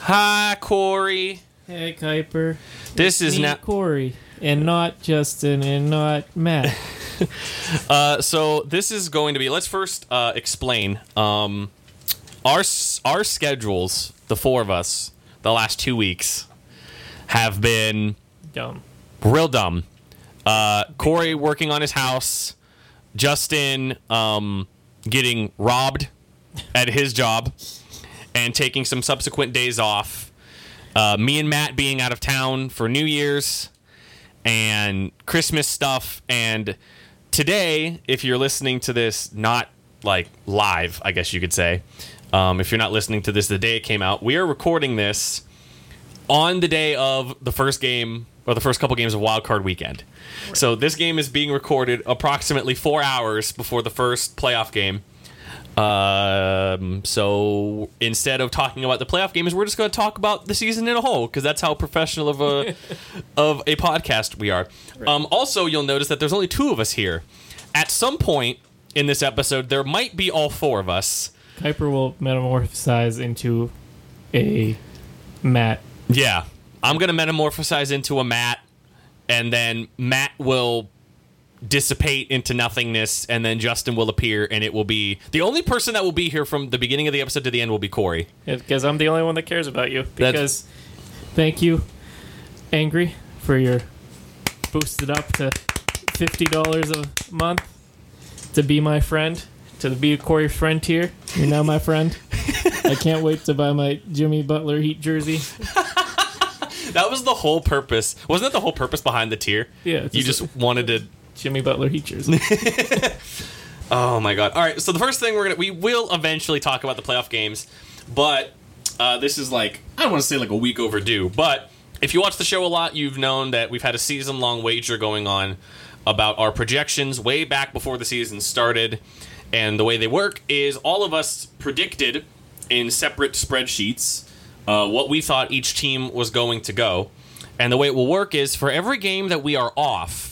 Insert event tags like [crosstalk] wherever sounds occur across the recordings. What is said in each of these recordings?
Hi, Corey. Hey, Kuiper. This is Me, now. Corey, and not Justin, and not Matt. [laughs] Uh, so this is going to be. Let's first uh, explain. Um, our our schedules, the four of us, the last two weeks, have been Dumb. real dumb. Uh, Corey working on his house, Justin um, getting robbed at his job, and taking some subsequent days off. Uh, me and Matt being out of town for New Year's and Christmas stuff. And today, if you're listening to this, not like live, I guess you could say, um, if you're not listening to this the day it came out, we are recording this on the day of the first game or the first couple games of Wild Card Weekend. So this game is being recorded approximately four hours before the first playoff game. Um, so instead of talking about the playoff games, we're just going to talk about the season in a whole because that's how professional of a [laughs] of a podcast we are. Um, also, you'll notice that there's only two of us here. At some point in this episode, there might be all four of us. Kuiper will metamorphosize into a Matt. Yeah. I'm going to metamorphosize into a Matt, and then Matt will dissipate into nothingness, and then Justin will appear, and it will be the only person that will be here from the beginning of the episode to the end will be Corey. Because I'm the only one that cares about you. That's- Because thank you, Angry, for your boosted up to $50 a month to be my friend, to be a Corey friend tier. You're now my friend. I can't wait to buy my Jimmy Butler Heat jersey. [laughs] That was the whole purpose. Wasn't that the whole purpose behind the tier? Yeah, You just just wanted to. Jimmy Butler Heat jersey. [laughs] Oh my god! All right, so the first thing we're gonna we will eventually talk about the playoff games, but uh, this is like I don't want to say like a week overdue. But if you watch the show a lot, you've known that we've had a season long wager going on about our projections way back before the season started, and the way they work is all of us predicted in separate spreadsheets uh, what we thought each team was going to go, and the way it will work is for every game that we are off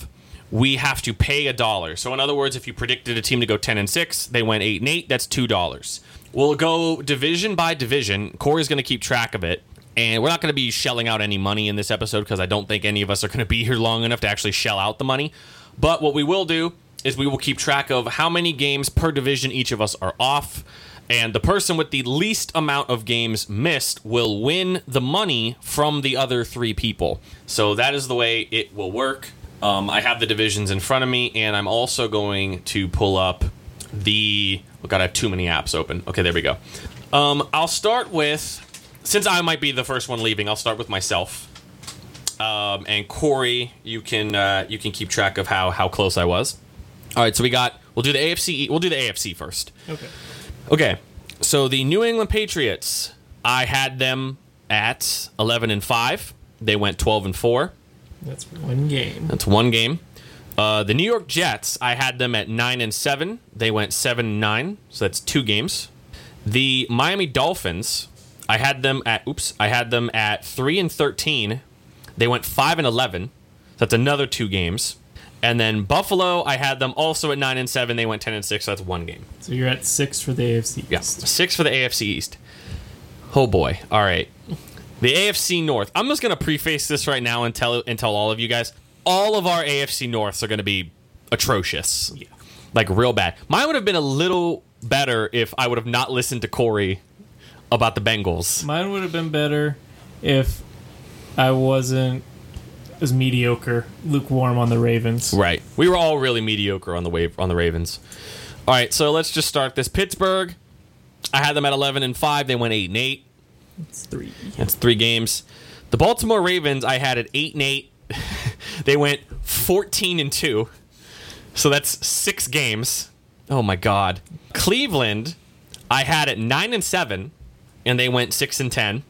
we have to pay a dollar. So in other words, if you predicted a team to go 10 and 6, they went 8 and 8, that's $2. We'll go division by division. Corey's going to keep track of it. And we're not going to be shelling out any money in this episode because I don't think any of us are going to be here long enough to actually shell out the money. But what we will do is we will keep track of how many games per division each of us are off. And the person with the least amount of games missed will win the money from the other three people. So that is the way it will work. Um, I have the divisions in front of me, and I'm also going to pull up the. Oh God, I have too many apps open. Okay, there we go. Um, I'll start with, since I might be the first one leaving, I'll start with myself. Um, and Corey, you can uh, you can keep track of how how close I was. All right, so we got. We'll do the AFC. We'll do the AFC first. Okay. Okay, so the New England Patriots, I had them at 11 and five. They went 12 and four. That's one game. That's one game. Uh, the New York Jets, I had them at nine and seven. They went seven and nine, so that's two games. The Miami Dolphins, I had them at oops, I had them at three and thirteen. They went five and eleven. So that's another two games. And then Buffalo, I had them also at nine and seven. They went ten and six. So that's one game. So you're at six for the AFC. Yeah, six for the AFC East. Oh boy! All right, the AFC North. I'm just gonna preface this right now and tell and tell all of you guys. All of our AFC Norths are gonna be atrocious, Yeah. like real bad. Mine would have been a little better if I would have not listened to Corey about the Bengals. Mine would have been better if I wasn't as mediocre, lukewarm on the Ravens. Right. We were all really mediocre on the wave on the Ravens. All right, so let's just start this. Pittsburgh. I had them at 11 and five. They went eight and eight. It's three. That's three games. The Baltimore Ravens, I had at eight and eight. [laughs] they went fourteen and two. So that's six games. Oh my god. Cleveland, I had at nine and seven, and they went six and ten.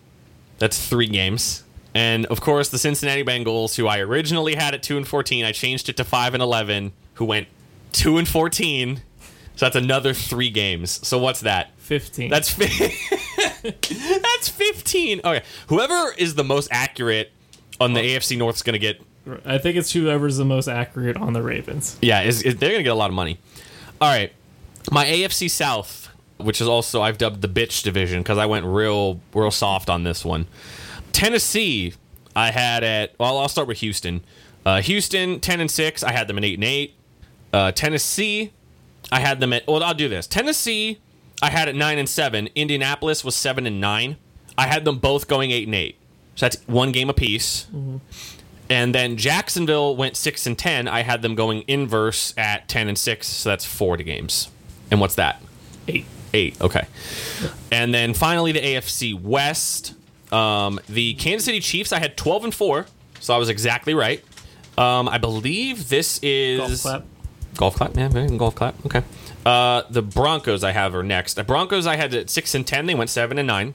That's three games. And of course, the Cincinnati Bengals, who I originally had at two and fourteen, I changed it to five and eleven, who went two and fourteen. So that's another three games. So what's that? 15. That's fi- [laughs] [laughs] that's fifteen. Okay, whoever is the most accurate on the AFC North is going to get. I think it's whoever's the most accurate on the Ravens. Yeah, is, is- they're going to get a lot of money. All right, my AFC South. which is also I've dubbed the bitch division because I went real real soft on this one. Tennessee, I had at well, I'll start with Houston. Uh, Houston, ten and six. I had them at eight and eight. Uh, Tennessee, I had them at. Well, I'll do this. Tennessee, I had it nine and seven. Indianapolis was seven and nine. I had them both going eight and eight. So that's one game apiece. And then Jacksonville went six and ten. I had them going inverse at ten and six. So that's four to games. And what's that? Eight. Eight. Okay. And then finally the AFC West. Um, the Kansas City Chiefs. I had twelve and four. So I was exactly right. Um, I believe this is Golf clap. Golf clap, yeah, golf clap. Okay. Uh, the Broncos I have are next. The Broncos I had at six and ten. They went seven and nine.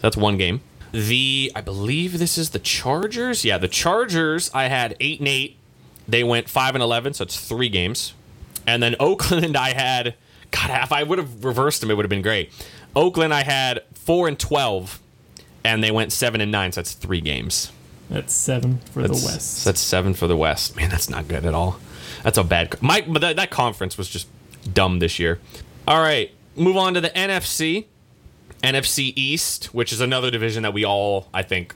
That's one game. The I believe this is the Chargers. Yeah, the Chargers I had eight and eight. They went five and eleven, so it's three games. And then [laughs] Oakland I had God, if I would have reversed them, it would have been great. Oakland I had four and twelve, and they went seven and nine, so that's three games. That's seven for That's, the West. that's seven for the West. Man, that's not good at all. That's a bad. My but that, that conference was just dumb this year. All right, move on to the NFC, NFC East, which is another division that we all, I think,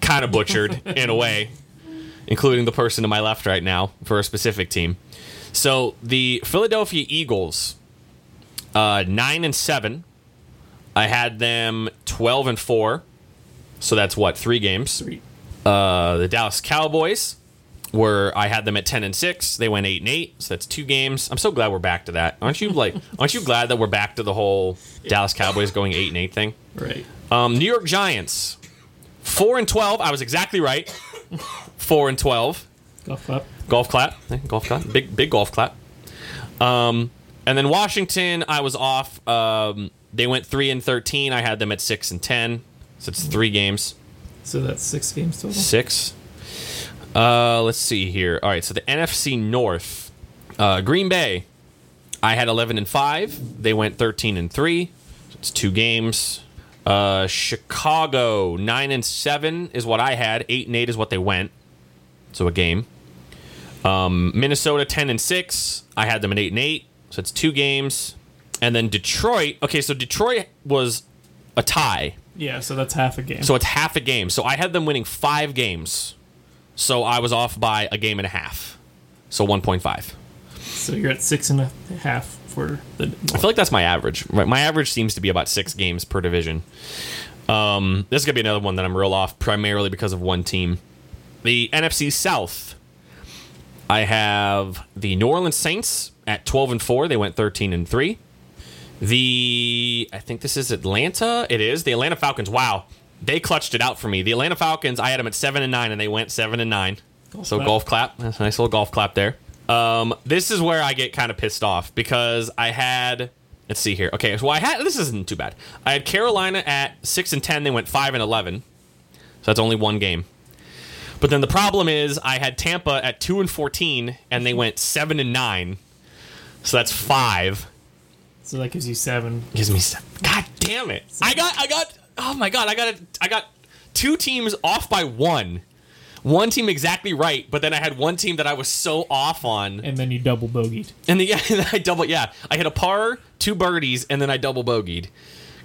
kind of butchered [laughs] in a way, including the person to my left right now for a specific team. So the Philadelphia Eagles, uh, nine and seven. I had them twelve and four. So that's what three games. Three. Uh, the Dallas Cowboys were I had them at ten and six. They went eight and eight, so that's two games. I'm so glad we're back to that. Aren't you like? [laughs] aren't you glad that we're back to the whole Dallas Cowboys going eight and eight thing? Right. Um, New York Giants, four and twelve. I was exactly right. Four and twelve. Golf clap. Golf clap. Golf clap. Big big golf clap. Um, and then Washington, I was off. Um, they went three and thirteen. I had them at six and ten. So it's three games. So that's six games total. Six. Uh, let's see here. All right, so the NFC North, uh, Green Bay, I had eleven and five. They went thirteen and three. It's two games. Uh, Chicago nine and seven is what I had. Eight and eight is what they went. So a game. Um, Minnesota ten and six. I had them at eight and eight. So it's two games. And then Detroit. Okay, so Detroit was a tie. Yeah, so that's half a game. So it's half a game. So I had them winning five games. So I was off by a game and a half. So 1.5. So you're at six and a half for the. I feel like that's my average. My average seems to be about six games per division. Um, this is going to be another one that I'm real off primarily because of one team. The NFC South. I have the New Orleans Saints at 12 and 4. They went 13 and 3. The I think this is Atlanta. It is. The Atlanta Falcons. Wow. They clutched it out for me. The Atlanta Falcons, I had them at 7 and 9 and they went 7 and 9. Golf so clap. golf clap. That's a nice little golf clap there. Um, this is where I get kind of pissed off because I had let's see here. Okay, so I had this isn't too bad. I had Carolina at 6 and 10, they went 5 and 11. So that's only one game. But then the problem is I had Tampa at 2 and 14 and they went 7 and 9. So that's 5. So that gives you seven. Gives me seven. God damn it. I got I got oh my god, I got a, I got two teams off by one. One team exactly right, but then I had one team that I was so off on. And then you double bogeyed. And the, [laughs] yeah, and then I double yeah. I hit a par, two birdies, and then I double bogeyed.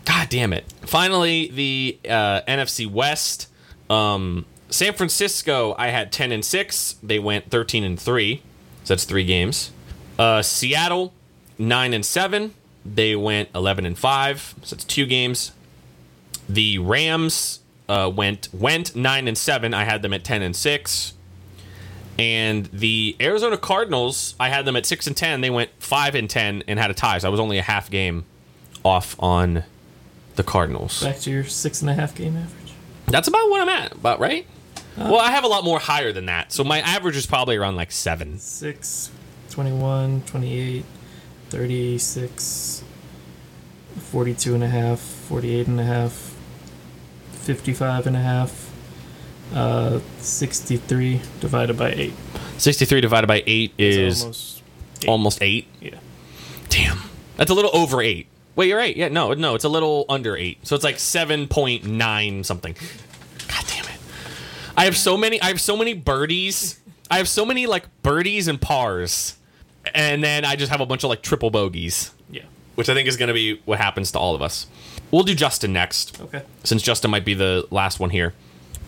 God damn it. Finally, the uh, NFC West. Um, San Francisco, I had 10 and 6. They went 13 and 3. So that's three games. Uh, Seattle, 9 and 7. They went 11 and 5. So that's two games. The Rams uh, went went 9 and 7. I had them at 10 and 6. And the Arizona Cardinals, I had them at 6 and 10. They went 5 and 10 and had a tie. So I was only a half game off on the Cardinals. Back to your six and a half game average. That's about what I'm at, about right? well, I have a lot more higher than that. So my average is probably around like 7. 6, 21, 28, 36, 42 and a half, 48 and a half, 55 and a half, uh, 63 divided by 8 63 divided by 8 is almost almost, eight. 8. Yeah. Damn. That's a little over 8. Wait, you're right. Yeah, no, no, it's a little under 8. So it's like 7.9 something. God damn it. I have so many I have so many birdies. I have so many like birdies and pars. And then I just have a bunch of like triple bogeys. Yeah. which I think is going to be what happens to all of us. We'll do Justin next, Okay. since Justin might be the last one here.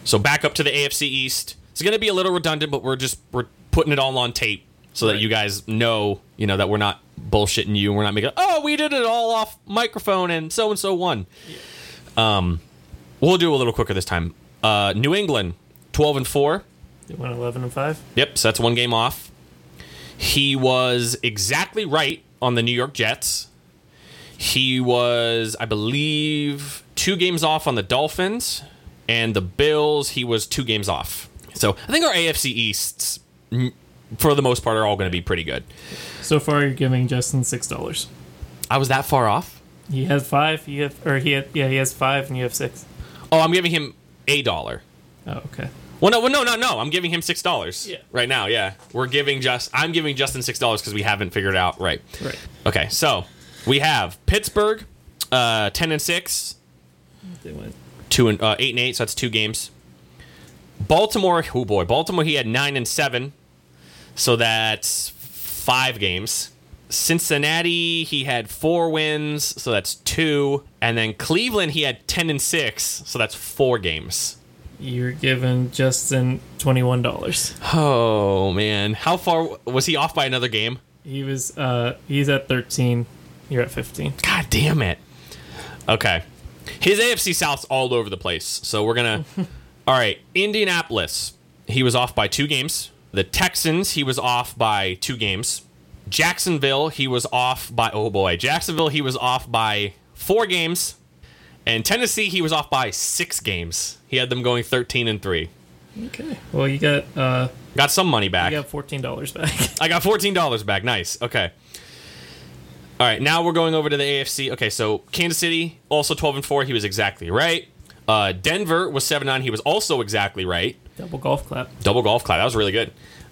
So back up to the AFC East. It's going to be a little redundant, but we're just we're putting it all on tape so that you guys know, you know, that we're not bullshitting you. We're not making, oh, we did it all off microphone and so and so won. Um, we'll do a little quicker this time. Uh, New England, twelve and four. They went 11 and 5. Yep, so that's one game off. He was exactly right on the New York Jets. He was, I believe, two games off on the Dolphins. And the Bills, he was two games off. So I think our AFC Easts, for the most part, are all going to be pretty good. So far, you're giving Justin $6. I was that far off? He has 5. You have, or he had, yeah, he has 5 and you have 6. Oh, I'm giving him a dollar. Oh, okay. Well, no, well, no, no, no. I'm giving him six dollars. Yeah. Right now, yeah. We're giving just. I'm giving Justin six dollars because we haven't figured it out right. Right. Okay, so we have Pittsburgh, uh, ten and six, They went. two and uh, eight and eight. So that's two games. Baltimore, oh boy, Baltimore. He had nine and seven, so that's five games. Cincinnati, he had four wins, so that's two. And then Cleveland, he had ten and six, so that's four games. You're giving Justin $21. Oh man, how far was he off by another game? He was, uh, he's at 13. You're at 15. God damn it. Okay. His AFC South's all over the place. So we're going [laughs] to. all right. Indianapolis, he was off by two games. The Texans, he was off by two games. Jacksonville, he was off by. Oh boy. Jacksonville, he was off by four games. And Tennessee, he was off by six games. He had them going 13 and 3. Okay. Well, you got, uh, Got some money back. you got $14 back. I got fourteen dollars back. Nice. Okay. All right. Now we're going over to the AFC. Okay, so Kansas City also twelve and four. He was exactly right. Uh, Denver was seven nine. He was also exactly right. Double golf clap. Double golf clap. That was really good.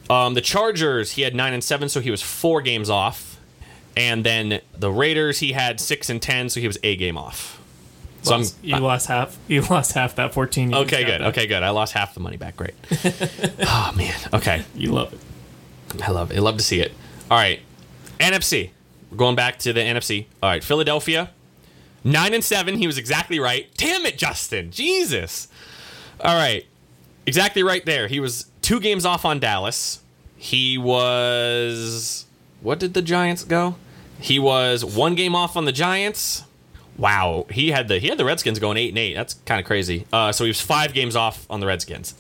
Um, the Chargers he had nine and seven, so he was four games off. And then the Raiders he had six and ten, so he was a game off. So I'm, Lost- you lost half. You lost half that 14. Okay, good. Okay, good. I lost half the money back. Great. [laughs] oh man. Okay. You love it. I love it. I love to see it. All right, NFC. We're going back to the NFC. All right, Philadelphia, nine and seven. He was exactly right. Damn it, Justin. Jesus. All right, exactly right there. He was two games off on Dallas. He was. What did the Giants go? He was one game off on the Giants. Wow, he had the he had the Redskins going eight and eight. That's kind of crazy. Uh, so he was five games off on the Redskins.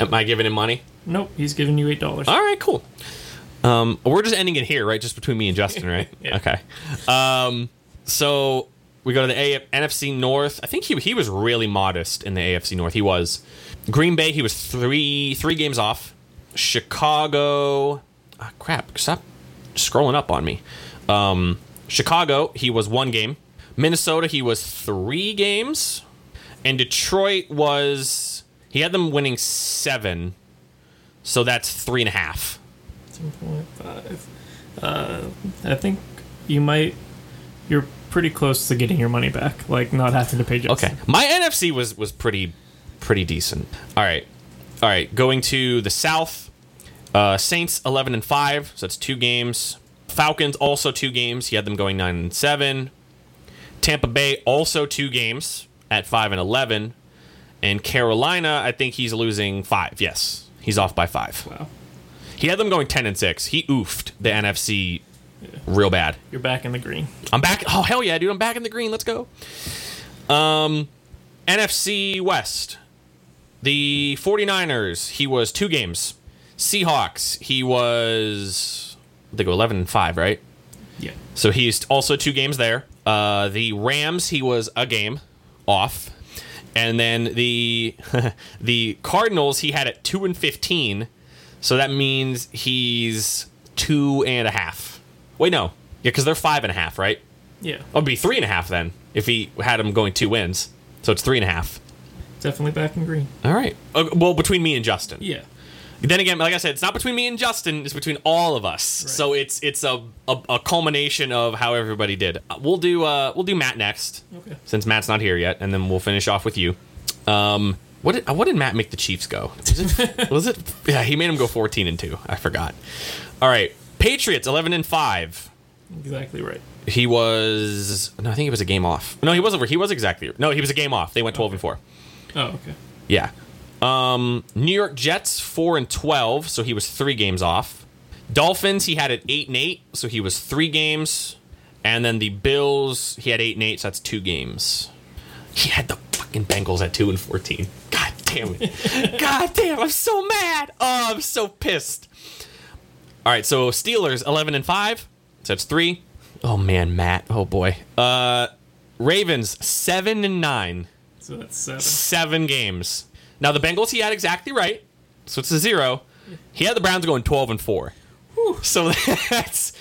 Am I giving him money? Nope. He's giving you $8. All right, cool. Um, we're just ending it here, right? Just between me and Justin, right? [laughs] Yeah. Okay. Um, so we go to the A- NFC North. I think he he was really modest in the AFC North. He was. Green Bay. He was three three games off. Chicago. ah, crap! Stop scrolling up on me. Um, Chicago. He was one game. Minnesota. He was three games. And Detroit was. He had them winning seven. So that's three and a half. 10.5. Uh, I think you might. You're pretty close to getting your money back, like not having to pay Justin. Okay. My NFC was was pretty pretty decent. All right. All right, going to the South. Uh, Saints 11 and 5, so that's two games. Falcons also two games. He had them going 9 and 7. Tampa Bay also two games at 5 and 11. And Carolina, I think he's losing 5. Yes. He's off by 5. Wow. He had them going 10 and 6. He oofed the NFC real bad. You're back in the green. I'm back. Oh hell yeah, dude! I'm back in the green. Let's go. Um, NFC West. The 49ers. He was two games. Seahawks. He was. They go 11 and five, right? Yeah. So he's also two games there. Uh, the Rams. He was a game off, and then the [laughs] the Cardinals. He had it two and 15. So that means he's two and a half. Wait, no. Yeah, because they're five and a half, right? Yeah. Oh, it'd be three and a half then if he had him going two wins. So it's three and a half. Definitely back in green. All right. Uh, well, between me and Justin. Yeah. Then again, like I said, it's not between me and Justin. It's between all of us. Right. So it's it's a, a a culmination of how everybody did. Uh, We'll do uh we'll do Matt next Okay. since Matt's not here yet, and then we'll finish off with you. Um, what did what did Matt make the Chiefs go? Was it, [laughs] was it? Yeah, he made them go fourteen and two. I forgot. All right, Patriots eleven and five. Exactly right. He was no, I think he was a game off. No, he wasn't. He was exactly no, he was a game off. They went twelve and four. Oh, okay. Yeah. Um, New York Jets four and twelve, so he was three games off. Dolphins he had at eight and eight, so he was three games. And then the Bills he had eight and eight, so that's two games. He had the fucking Bengals at two and fourteen. God damn it! [laughs] God damn, I'm so mad. Oh, I'm so pissed. All right, so Steelers eleven and five, so that's three. Oh man, Matt. Oh boy. Uh, Ravens seven and nine So that's seven. seven games. Now the Bengals he had exactly right, so it's a zero. He had the Browns going twelve and four. So [laughs] that's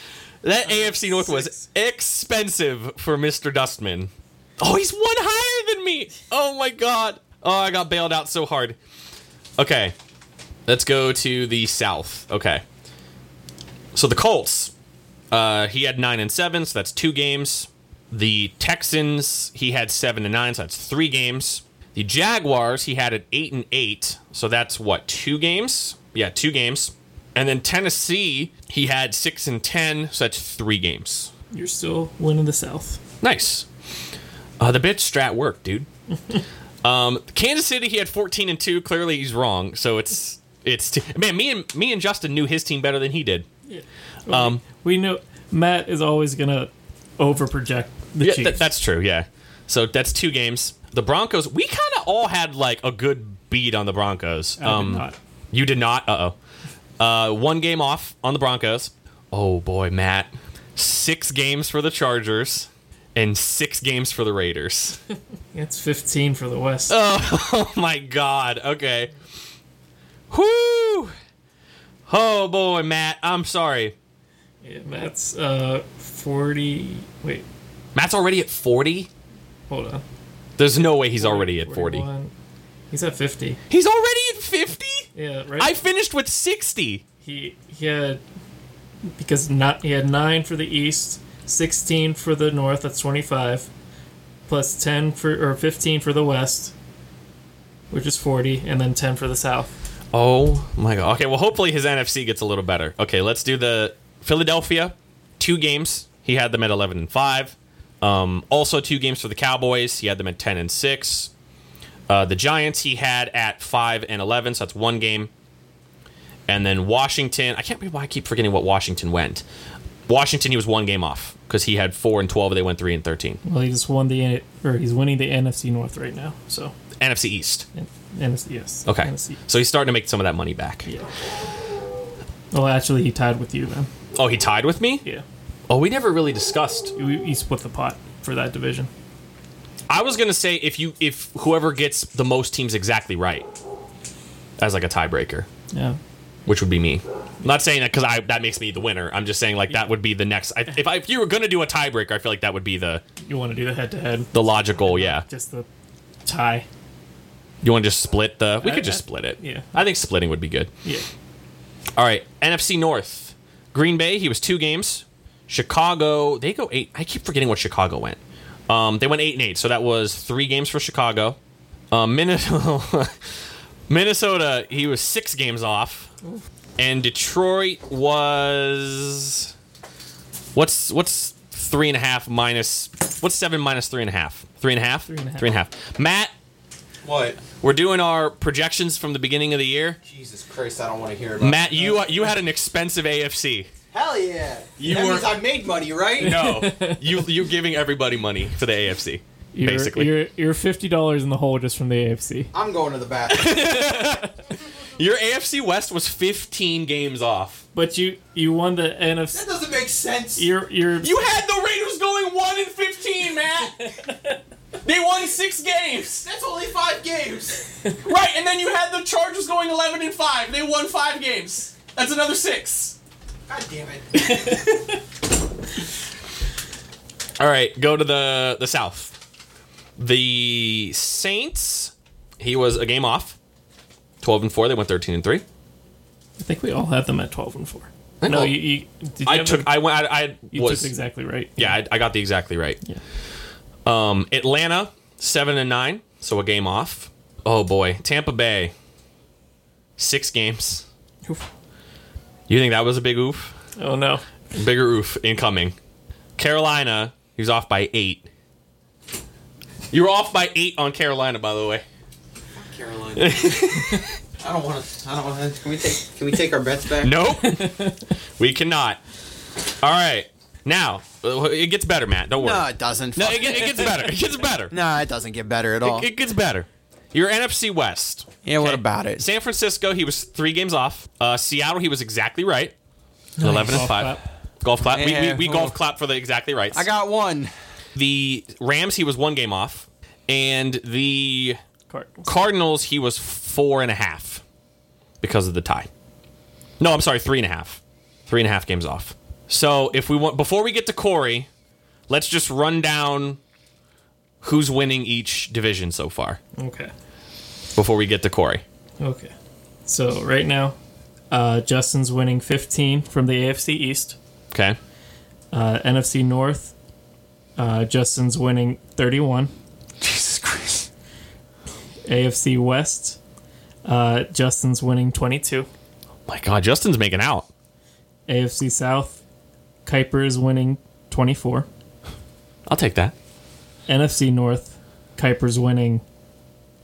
that AFC North was expensive for Mr. Dustman. Oh, he's one higher than me. Oh my god. Oh, I got bailed out so hard. Okay, let's go to the South. Okay, so the Colts. Uh, he had nine and seven, so that's two games. The Texans, he had seven and nine, so that's three games. The Jaguars, he had at eight and eight, so that's what two games? Yeah, two games. And then Tennessee, he had six and ten, so that's three games. You're still winning the South. Nice. Uh, the bitch strat worked, dude. [laughs] um, Kansas City, he had fourteen and two. Clearly, he's wrong. So it's it's t- man. Me and me and Justin knew his team better than he did. Um, We know Matt is always gonna overproject the Yeah, Chiefs. th- that's true. Yeah. So that's two games. The Broncos, we kind of all had like a good beat on the Broncos. I did not. You did not. Uh oh. Uh, one game off on the Broncos. Oh boy, Matt. Six games for the Chargers and six games for the Raiders. [laughs] It's 15 for the West. oh [laughs] my God. Okay. Whoo. Oh boy, Matt. I'm sorry. Yeah, Matt's uh 40. Wait, Matt's already at 40. hold on. There's no way he's already at 40. 41. He's at 50. He's already at 50? Yeah, right. I finished with 60. he he had because not he had nine for the East, 16 for the North. That's 25, plus 10 for or 15 for the West, which is 40, and then 10 for the South. Oh my god. Okay, well hopefully his NFC gets a little better. Okay, let's do the Philadelphia. Two games. He had them at 11 and 5. Um, also two games for the Cowboys. He had them at 10 and 6. Uh, the Giants he had at 5 and 11, so that's one game. And then Washington, I can't remember why I keep forgetting what Washington went. Washington he was one game off because he had 4 and 12 they went 3 and 13. Well, he just won the or he's winning the NFC North right now. So NFC East. N- NFC yes. Okay. NFC. So he's starting to make some of that money back. Yeah. Well, actually, he tied with you then. Oh, he tied with me? Yeah. Oh, we never really discussed You, you split the pot for that division. I was gonna say if you if whoever gets the most teams exactly right as like a tiebreaker, Yeah. Which would be me. I'm not saying that because I that makes me the winner. I'm just saying like that would be the next. I, if I, if you were gonna do a tiebreaker, I feel like that would be the You want to do the head to head, the logical. Yeah, just the tie. you want to just split the. We I- could just I- split it. yeah. I think splitting would be good. Yeah. All right, NFC North, Green Bay. He was two games. Chicago. They go eight. I keep forgetting what Chicago went. Um, they went eight and eight, so that was three games for Chicago. Um, Minnesota. [laughs] Minnesota. He was six games off, and Detroit was. What's what's three and a half minus? What's seven minus three and a half? Three and a half. Three and a half. Three and a half. Matt, What? we're doing our projections from the beginning of the year. Jesus Christ, I don't want to hear about Matt, you you had an expensive AFC. Hell yeah. You that were- means I made money, right? No, [laughs] you you giving everybody money for the AFC. You're, Basically. you're you're fifty dollars in the hole just from the AFC. I'm going to the bathroom. [laughs] [laughs] Your AFC West was 15 games off. But you you won the NFC. that doesn't make sense. You're you're You had the Raiders going one and 15, Matt. [laughs] they won six games. That's only five games. [laughs] Right, and then you had the Chargers going 11 and five. They won five games. That's another six. God damn it. [laughs] All right, go to the the South. The Saints. He was a game off. 12 and four. They went 13 and three. I think we all had them at twelve and four. I No, know. you, you did you I took. I went. I, I you was. took exactly right. Yeah, I, I got the exactly right. Yeah. Um, Atlanta seven and nine, so a game off. Oh boy, Tampa Bay six games. Oof. You think that was a big oof? Oh no. Bigger oof incoming. Carolina, he was off by eight. You were off by eight on Carolina, by the way. Carolina. [laughs] I don't want to. I don't want to. Can we take? Can we take our bets back? Nope. we cannot. All right. Now, it gets better, Matt. Don't worry. No, it doesn't. No, it, get- it gets better. It gets better. [laughs] no, it doesn't get better at all. It, it gets better. Your NFC West. yeah, what about it? San Francisco, he was three games off. Uh, Seattle, he was exactly right. 11 and Golf 5. clap. Golf clap. We, we, we well- golf clap for the exactly right. I got one. the Rams, he was one game off. And the Cardinals. Cardinals, he was four and a half because of the tie. No, I'm sorry, three and a half. Three and a half games off. So if we want, before we get to Corey, let's just run down who's winning each division so far Okay. before we get to Corey. Okay. So right now, uh, Justin's winning 15 from the AFC East. Okay. Uh, NFC North, uh, Justin's winning 31. AFC West, uh, Justin's winning 22. My God, Justin's making out. AFC South, Kuiper is winning 24. I'll take that. NFC North, Kuiper's winning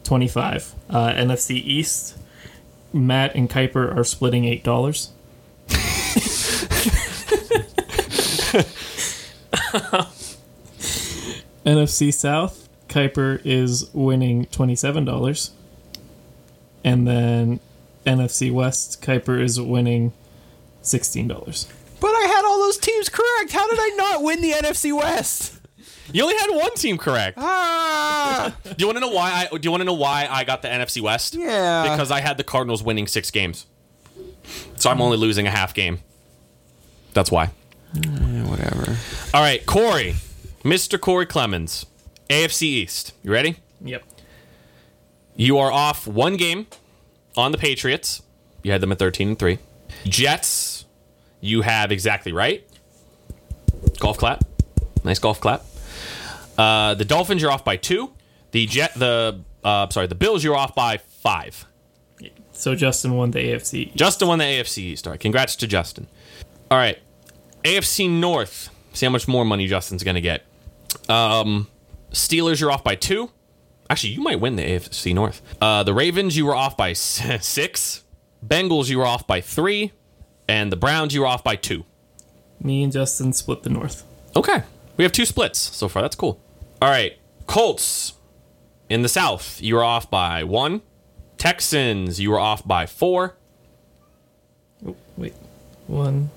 25. Uh, NFC East, Matt and Kuiper are splitting $8. [laughs] NFC South, Kuiper is winning $27. And then NFC West, Kuiper is winning $16. But I had all those teams correct. How did I not win the NFC West? You only had one team correct. Ah, Do you want to know why? I do you want to know why I got the NFC West? yeah. Because I had the Cardinals winning six games, so I'm only losing a half game. That's why. Yeah, whatever. All right, Corey, Mr. Corey Clemens, AFC East. You ready? Yep. You are off one game on the Patriots. You had them at 13 and 3. Jets, you have exactly right. Golf clap. Nice golf clap. Uh, the Dolphins, you're off by two. The Jet, the uh, sorry, the Bills, you're off by five. So Justin won the AFC. Justin won the AFC East. All right, congrats to Justin. All right, AFC North. See how much more money Justin's going to get. Um, Steelers, you're off by two. Actually, you might win the AFC North. Uh, the Ravens, you were off by [laughs] six. Bengals, you were off by three. And the Browns, you were off by two. Me and Justin split the North. Okay. We have two splits so far. That's cool. All right. Colts in the South, you were off by one. Texans, you were off by four. Oh, wait. One,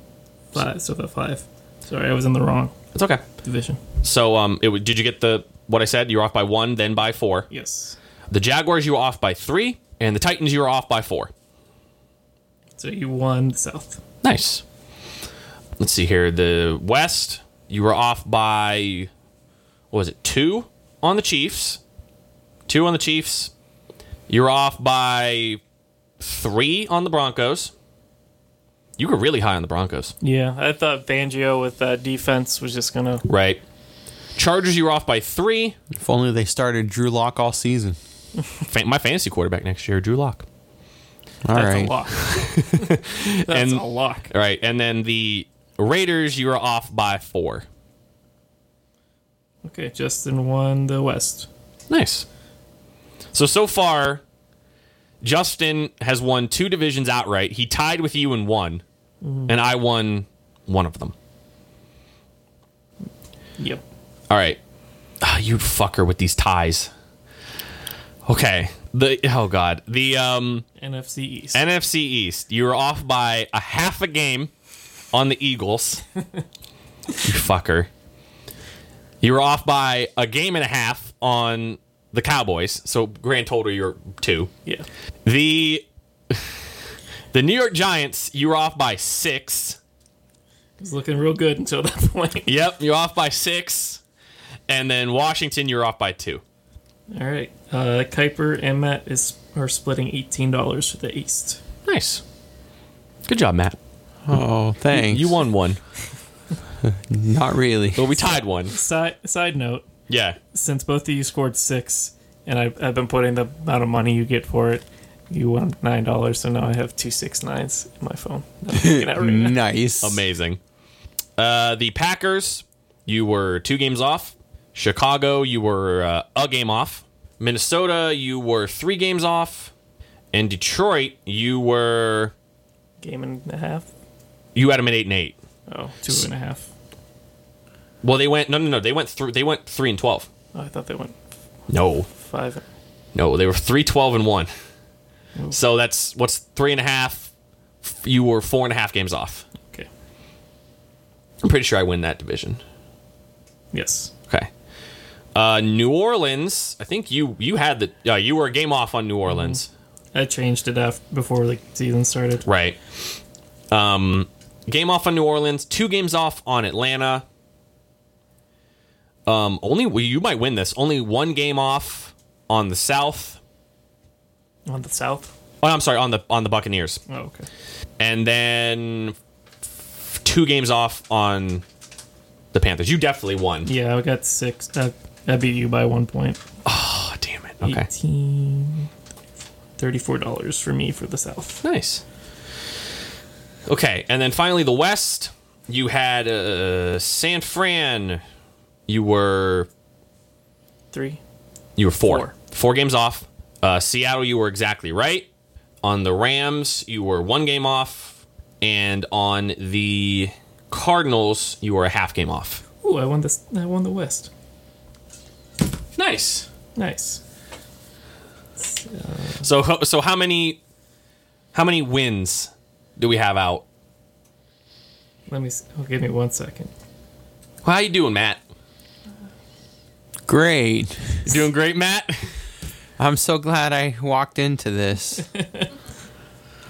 five. So the five. Sorry, I was in the wrong It's okay. division. So, um, it, did you get the what I said? You were off by one, then by four. Yes. The Jaguars, you were off by three, and the Titans, you were off by four. So you won the South. Nice. Let's see here. The West, you were off by what was it? Two on the Chiefs. Two on the Chiefs. You were off by three on the Broncos. You were really high on the Broncos, Yeah, I thought Fangio with that defense was just gonna. right? Chargers, you were off by three. If only they started Drew Lock all season. My fantasy quarterback next year, Drew Lock. All That's right. a lock. [laughs] That's And- a lock. All right, and then the Raiders, you were off by four. Okay, Justin won the West. Nice. So so far, Justin has won two divisions outright. He tied with you in one, mm-hmm. and I won one of them. Yep. All right. Ah, you fucker with these ties. Okay. The oh god. The um NFC East. NFC East. You were off by a half a game on the Eagles. [laughs] you fucker. You were off by a game and a half on the Cowboys. So grand total you're two. yeah. The the New York Giants, you were off by six. It was looking real good until that [laughs] point. Yep, you're off by six. And then Washington, you're off by two. All right. Uh, Kuiper and Matt is are splitting eighteen dollars for the East. Nice. Good job, Matt. Oh, thanks. You won one. [laughs] Not really. Well, we tied one. Side side note: Yeah. since both of you scored six, and I've, I've been putting the amount of money you get for it, you won nine dollars. So now I have two six nines in my phone. that I'm looking at right nice. Amazing. Uh, the Packers, you were two games off. Chicago, you were uh, a game off. Minnesota, you were three games off. And Detroit, you were Game and a half. you had them at eight and eight. Oh, two and a half. Well, they went no no no. They went through. They went three and twelve. Oh, I thought they went No, five. no, they were three twelve and one. So that's what's three and a half. You were four and a half games off. Okay. I'm pretty sure I win that division. Yes. Uh, New Orleans. I think you you had the uh, you were a game off on New Orleans, I changed it after before the season started. right? Um, game off on New Orleans. Two games off on Atlanta. Um, only well, you might win this. Only one game off on the South. On the south. Oh, I'm sorry, on the on the Buccaneers, Oh, okay. and then f- two games off on the Panthers. You definitely won. Yeah, I got six. I, I beat you by one point. Oh, damn it. Okay. 18 $34 for me for the south. Nice. Okay, and then finally the West. You had uh, San Fran. You were Three. you were four Four. four games off. Uh, Seattle, you were exactly right. On the Rams, you were one game off, and on the Cardinals, you were a half game off. Ooh, I won this. I won the West. Nice. Nice. So ho- so how many how many wins do we have out? Let me. s- Oh, give me one second. How you doing, Matt? Great. You doing great, Matt? [laughs] I'm so glad I walked into this. [laughs]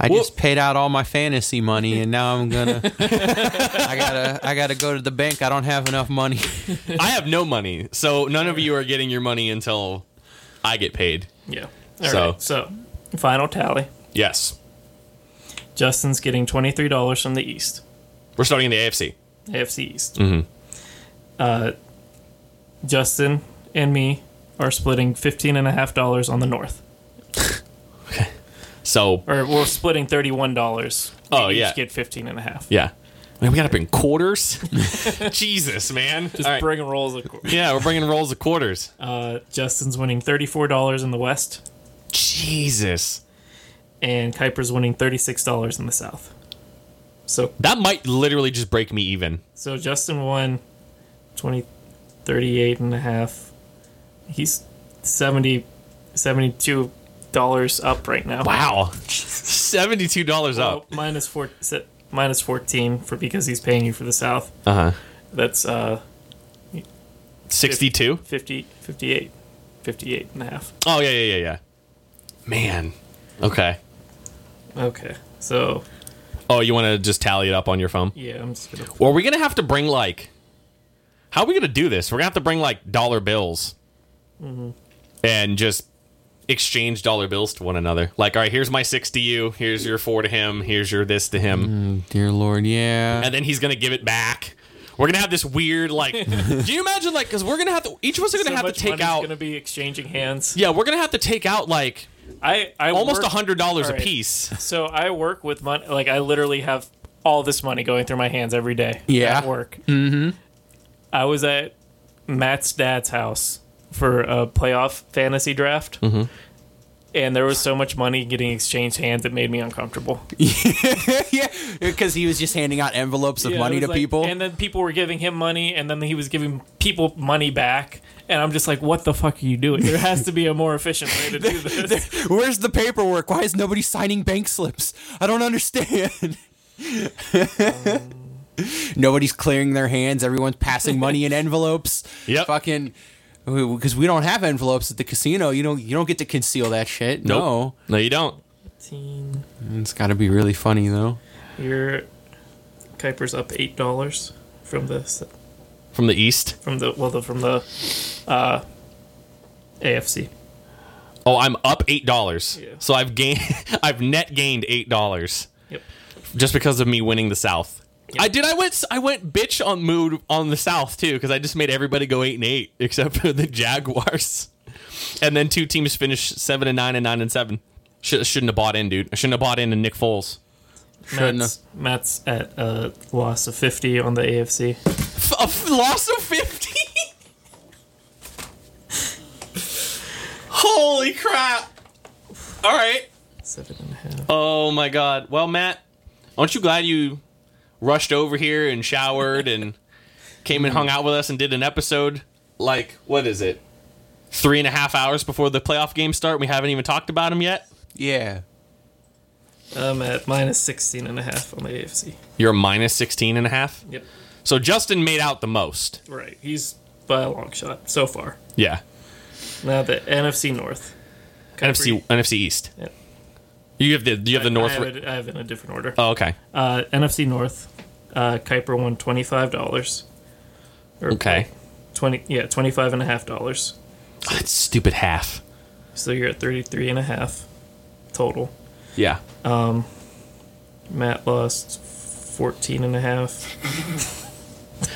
I Well- just paid out all my fantasy money, and now I'm gonna. [laughs] [laughs] I gotta. I gotta go to the bank. I don't have enough money. [laughs] I have no money, so none of you are getting your money until I get paid. Yeah. All So- right. So, final tally. Yes. Justin's getting twenty three dollars from the East, We're starting in the AFC. AFC East. Mhm. Uh, Justin and me are splitting fifteen and a half dollars on the North, So, or we're splitting thirty one dollars. Oh, each yeah. Get fifteen and a half. yeah. Man, we got up in quarters. [laughs] Jesus, man. Just All right. bring rolls of. quarters. yeah, we're bringing rolls of quarters. Uh, Justin's winning thirty four dollars in the West, Jesus. and Kuiper's winning thirty six dollars in the South. So That might literally just break me even. So Justin won 20, 38 and a half. He's 70, 72 dollars up right now. Wow. $72 Well, up. minus four, minus 14 for because he's paying you for the South. Uh huh. That's uh 62? 50, 58, 58 and a half. Oh, yeah, yeah, yeah, yeah. Man. Okay. Okay. So, Oh, you want to just tally it up on your phone? yeah, I'm just to Or are we going to have to bring, like, how are we going to do this? We're going to have to bring, like, dollar bills and just exchange dollar bills to one another. Like, all right, here's my six to you. Here's your four to him. Here's your this to him. Dear Lord, yeah. and then he's gonna give it back. We're gonna have this weird like. [laughs] do you imagine like because we're gonna have to each of us are gonna so have to much take money's out. going to be exchanging hands. yeah, we're gonna have to take out like I, I almost a hundred dollars a piece. So I work with money. Like I literally have all this money going through my hands every day. Yeah. At work. Mm-hmm. I was at Matt's dad's house for a playoff fantasy draft. Mm-hmm. And there was so much money getting exchanged hands, it made me uncomfortable. [laughs] yeah, because he was just handing out envelopes of Yeah, money to like- people. And then people were giving him money, and then he was giving people money back. And I'm just like, what the fuck are you doing? There has to be a more efficient way to do [laughs] this. Where's the paperwork? Why is nobody signing bank slips? I don't understand. [laughs] Nobody's clearing their hands. Everyone's passing money in envelopes. Yep. Fucking because we don't have envelopes at the casino. You don't you don't get to conceal that shit. Nope. No, you don't. Team. No. It's got to be really funny though. Your Kuiper's up eight dollars from the From the east. from the well the, from the uh, AFC. Oh, I'm up eight dollars. Yeah. So I've gained. [laughs] I've net gained eight dollars Yep. just because of me winning the South. I did. I went. I went bitch on mood on the South too because I just made everybody go eight and eight [laughs] except for the Jaguars, and then two teams finished seven and nine and nine and seven. Should, shouldn't have bought in, dude. I shouldn't have bought in to Nick Foles. Shouldn't Matt's, Matt's at a loss of fifty on the AFC. F- a f- loss of 50? [laughs] Holy crap. All right. Seven and a half. Oh my god. Well, Matt, aren't you glad you rushed over here and showered and came and hung out with us and did an episode? Like, what is it? Three and a half hours before the playoff games start. We haven't even talked about him yet. Yeah. I'm at minus 16 and a half on the AFC. You're minus 16 and a half. Yep. So Justin made out the most. Right. He's by a long shot so far. Yeah. Now the NFC North. NFC NFC East. Yep. You have the you have the North. I have, it, I have it in a different order. oh, okay. Uh, NFC North. Uh, Kuiper won twenty five dollars. Okay. Twenty yeah twenty five and a half dollars. That's stupid half. So you're at thirty three and a half total. Yeah. Um, Matt lost 14 and a half.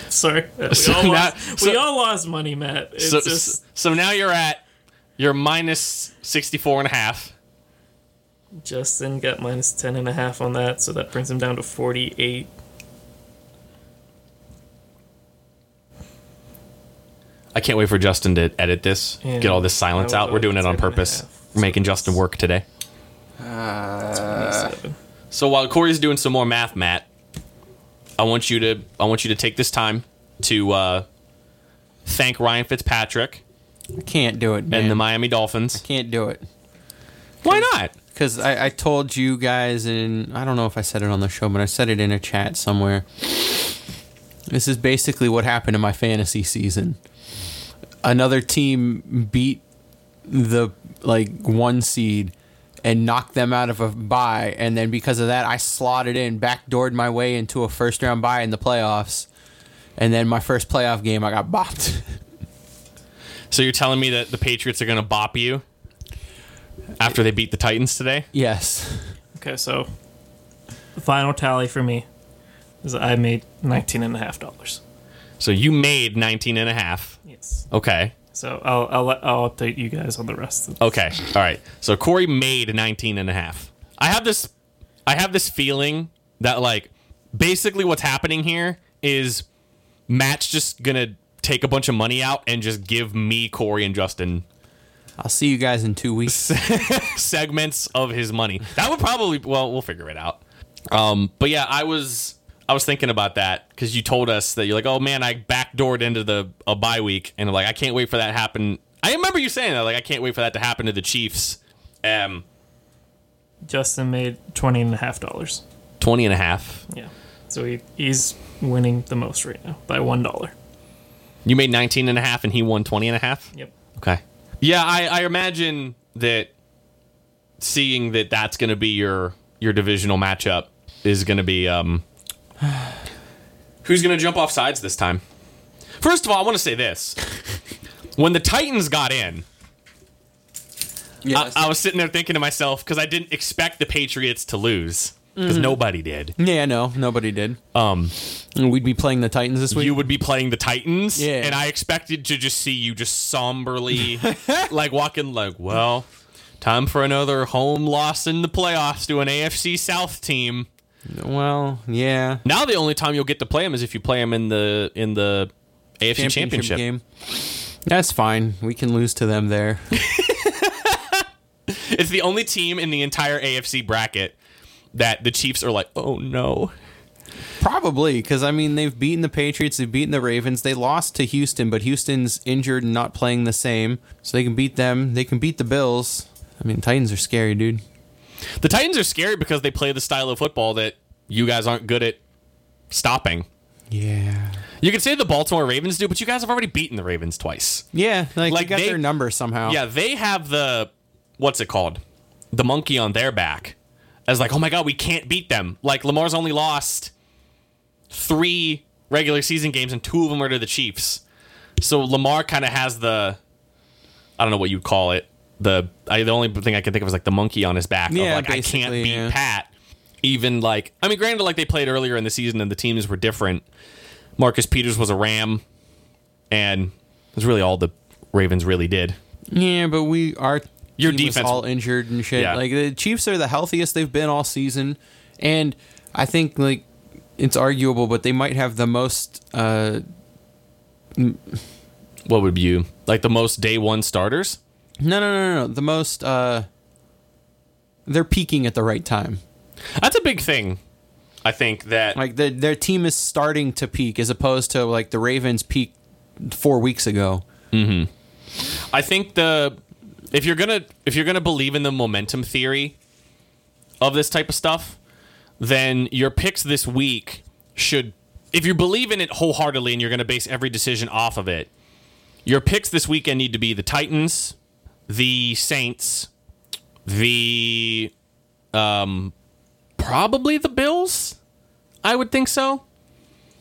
[laughs] Sorry. We, [laughs] So all, now- lost, so- we all lost money, Matt. It's So, just so now you're at you're minus 64 and a half. Justin got minus 10 and a half on that, so that brings him down to 48. I can't wait for Justin to edit this, Yeah. get all this silence out. We're doing it on 10 and a purpose. We're making Justin work today. Uh, So while Corey's doing some more math, Matt, I want you to I want you to take this time to uh, thank Ryan Fitzpatrick I can't do it, man. and the Miami Dolphins. I can't do it. Why not? Because I, I told you guys, and I don't know if I said it on the show, but I said it in a chat somewhere. This is basically what happened in my fantasy season. Another team beat the like one seed and knocked them out of a bye, and then because of that, I slotted in, backdoored my way into a first round bye in the playoffs, and then my first playoff game, I got bopped. [laughs] So you're telling me that the Patriots are going to bop you after they beat the Titans today? yes. Okay, so the final tally for me is I made 19 and a half dollars. So you made 19 and a half. Yes. Okay. So I'll I'll, I'll update you guys on the rest. Of Okay. All right. So Corey made 19 and a half. I have this I have this feeling that like basically what's happening here is Matt's just going to take a bunch of money out and just give me Corey and Justin I'll see you guys in two weeks. [laughs] segments of his money. That would probably well, we'll figure it out. Um, but yeah, I was I was thinking about that because you told us that you're like, oh man, I backdoored into the a bye week, and like I can't wait for that to happen. I remember you saying that, like I can't wait for that to happen to the Chiefs. Um, Justin made 20 and a half dollars. 20 and a half. Yeah. So he, he's winning the most right now by one dollar. You made 19 and a half, and he won 20 and a half. Yep. Okay. Yeah, I, I imagine that seeing that that's going to be your your divisional matchup is going to be um [sighs] who's going to jump off sides this time. First of all, I want to say this: when the Titans got in, I, I was sitting there thinking to myself because I didn't expect the Patriots to lose because nobody did. Yeah, no, nobody did. Um, We'd be playing the Titans this week. you would be playing the Titans, Yeah. and I expected to just see you just somberly, [laughs] like walking, like, well, time for another home loss in the playoffs to an AFC South team. Well, yeah. Now the only time you'll get to play them is if you play them in the in the AFC Championship. game. That's fine. We can lose to them there. [laughs] It's the only team in the entire AFC bracket that the Chiefs are like, oh no. Probably because I mean they've beaten the Patriots, they've beaten the Ravens, they lost to Houston, but Houston's injured and not playing the same, so they can beat them. They can beat the Bills. I mean Titans are scary, dude. The Titans are scary because they play the style of football that you guys aren't good at stopping. Yeah. You can say the Baltimore Ravens do, but you guys have already beaten the Ravens twice. Yeah, like, Like they got they- their number somehow. Yeah, they have the what's it called? The monkey on their back. As like, oh my god, we can't beat them. Like Lamar's only lost three regular season games and two of them are to the Chiefs. So Lamar kind of has the I don't know what you'd call it. The I, the only thing I can think of is like the monkey on his back. Yeah, of like I can't beat yeah. Pat. Even like I mean, granted, like they played earlier in the season and the teams were different. Marcus Peters was a Ram, and that's really all the Ravens really did. Yeah, but we are Your defense- all injured and shit. Yeah. Like the Chiefs are the healthiest they've been all season, and I think like it's arguable, but they might have the most. Uh, What would you like the most day one starters? No, no, no, no, no. The most. Uh, they're peaking at the right time. That's a big thing. I think that Like the, their team is starting to peak, as opposed to like the Ravens peaked four weeks ago. I think the if you're gonna if you're gonna believe in the momentum theory of this type of stuff, then your picks this week should if you believe in it wholeheartedly and you're gonna base every decision off of it, your picks this weekend need to be the Titans, the Saints, the um probably the Bills. I would think so.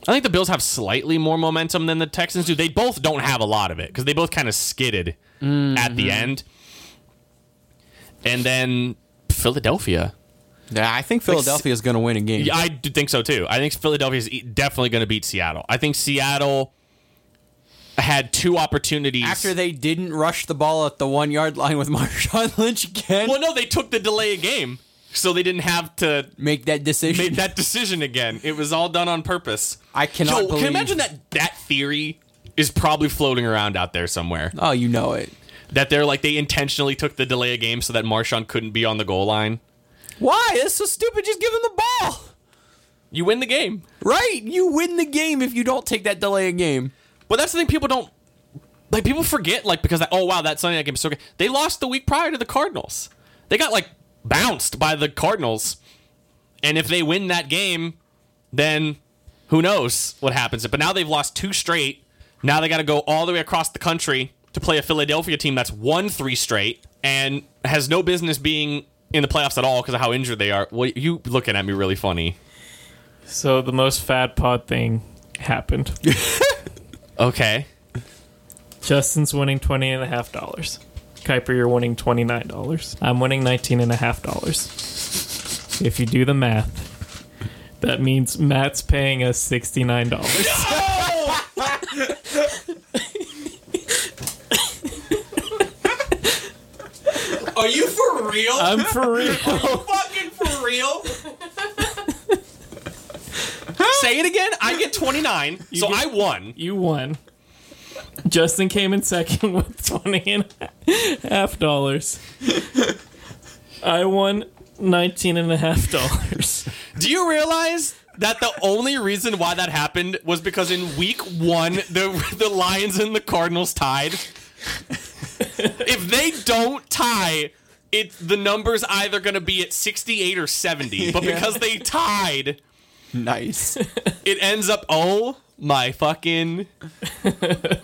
I think the Bills have slightly more momentum than the Texans do. They both don't have a lot of it because they both kind of skidded at the end. And then Philadelphia. Yeah, I think Philadelphia is going to win a game. Yeah, I do think so too. I think Philadelphia is definitely going to beat Seattle. I think Seattle had two opportunities After they didn't rush the ball at the one yard line with [laughs] Marshawn Lynch again, Well, no, they took the delay of game, so they didn't have to make that decision. make that decision again. It was all done on purpose. I cannot Yo, believe. can you imagine that that theory is probably floating around out there somewhere? Oh, you know it. That they're like they intentionally took the delay of game so that Marshawn couldn't be on the goal line. Why? That's so stupid. Just give him the ball. You win the game. Right? You win the game if you don't take that delay of game. But that's the thing people don't like people forget like because oh wow that Sunday night game is so good. They lost the week prior to the Cardinals. They got like bounced by the Cardinals. And if they win that game, then who knows what happens. But now they've lost two straight. Now they got to go all the way across the country to play a Philadelphia team that's won three straight and has no business being in the playoffs at all because of how injured they are. Well, you looking at me really funny. So the most fat pod thing happened. [laughs] Okay. Justin's winning twenty and a half dollars. Kuiper, you're winning twenty nine dollars. I'm winning nineteen and a half dollars. If you do the math, that means Matt's paying us sixty nine dollars. [laughs] Are you for real? I'm for real. fucking for real? Say it again. I get 29, [laughs] so get- I won. You won. Justin came in second [laughs] with twenty and a half and a half dollars. I won nineteen and a half and a half dollars. [laughs] Do you realize that the only reason why that happened was because in week one the the Lions and the Cardinals tied? if they don't tie, it the number's either going to be at 68 or 70. But because they tied, Nice. [laughs] it ends up oh my fucking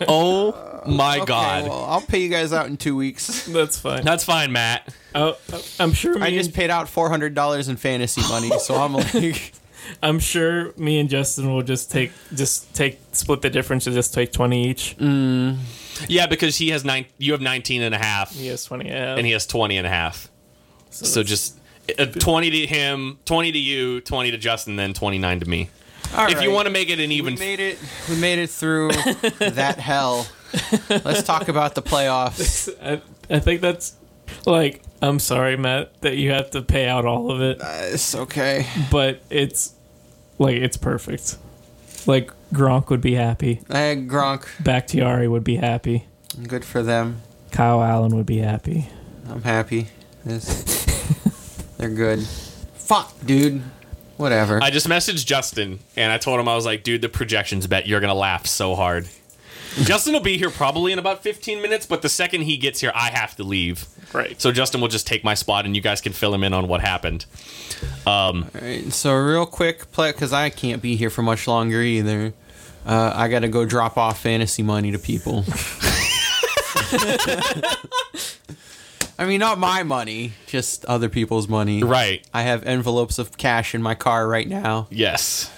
oh my god. well, I'll pay you guys out in two weeks. That's fine. That's fine, Matt. Oh, I'm sure. Me I just and, paid out four hundred dollars in fantasy money, so I'm [laughs] like, I'm sure me and Justin will just take just take split the difference and just take twenty each. Mm. Yeah, because he has nine. You have 19 and a half, He has twenty. Yeah. and he has 20 and a half. So that's- just uh, 20 to him, 20 to you, 20 to Justin, then 29 to me. All if you want to make it an even, we made it. We made it through [laughs] that hell. Let's talk about the playoffs. [laughs] I, I think that's like I'm sorry, Matt, that you have to pay out all of it, It's okay. but it's like it's perfect. Like Gronk would be happy. Hey, Gronk, Bakhtiari would be happy. good for them. Kyle Allen would be happy. I'm happy. This- [laughs] they're good. Fuck, dude. Whatever. I just messaged Justin and I told him I was like, dude, the projections bet you're gonna laugh so hard. [laughs] Justin will be here probably in about 15 minutes, but the second he gets here, I have to leave. Right. So Justin will just take my spot, and you guys can fill him in on what happened. Um, All right, so real quick, play because I can't be here for much longer either. Uh, I got to go drop off fantasy money to people. [laughs] [laughs] I mean, not my money, just other people's money. right. I have envelopes of cash in my car right now. Yes.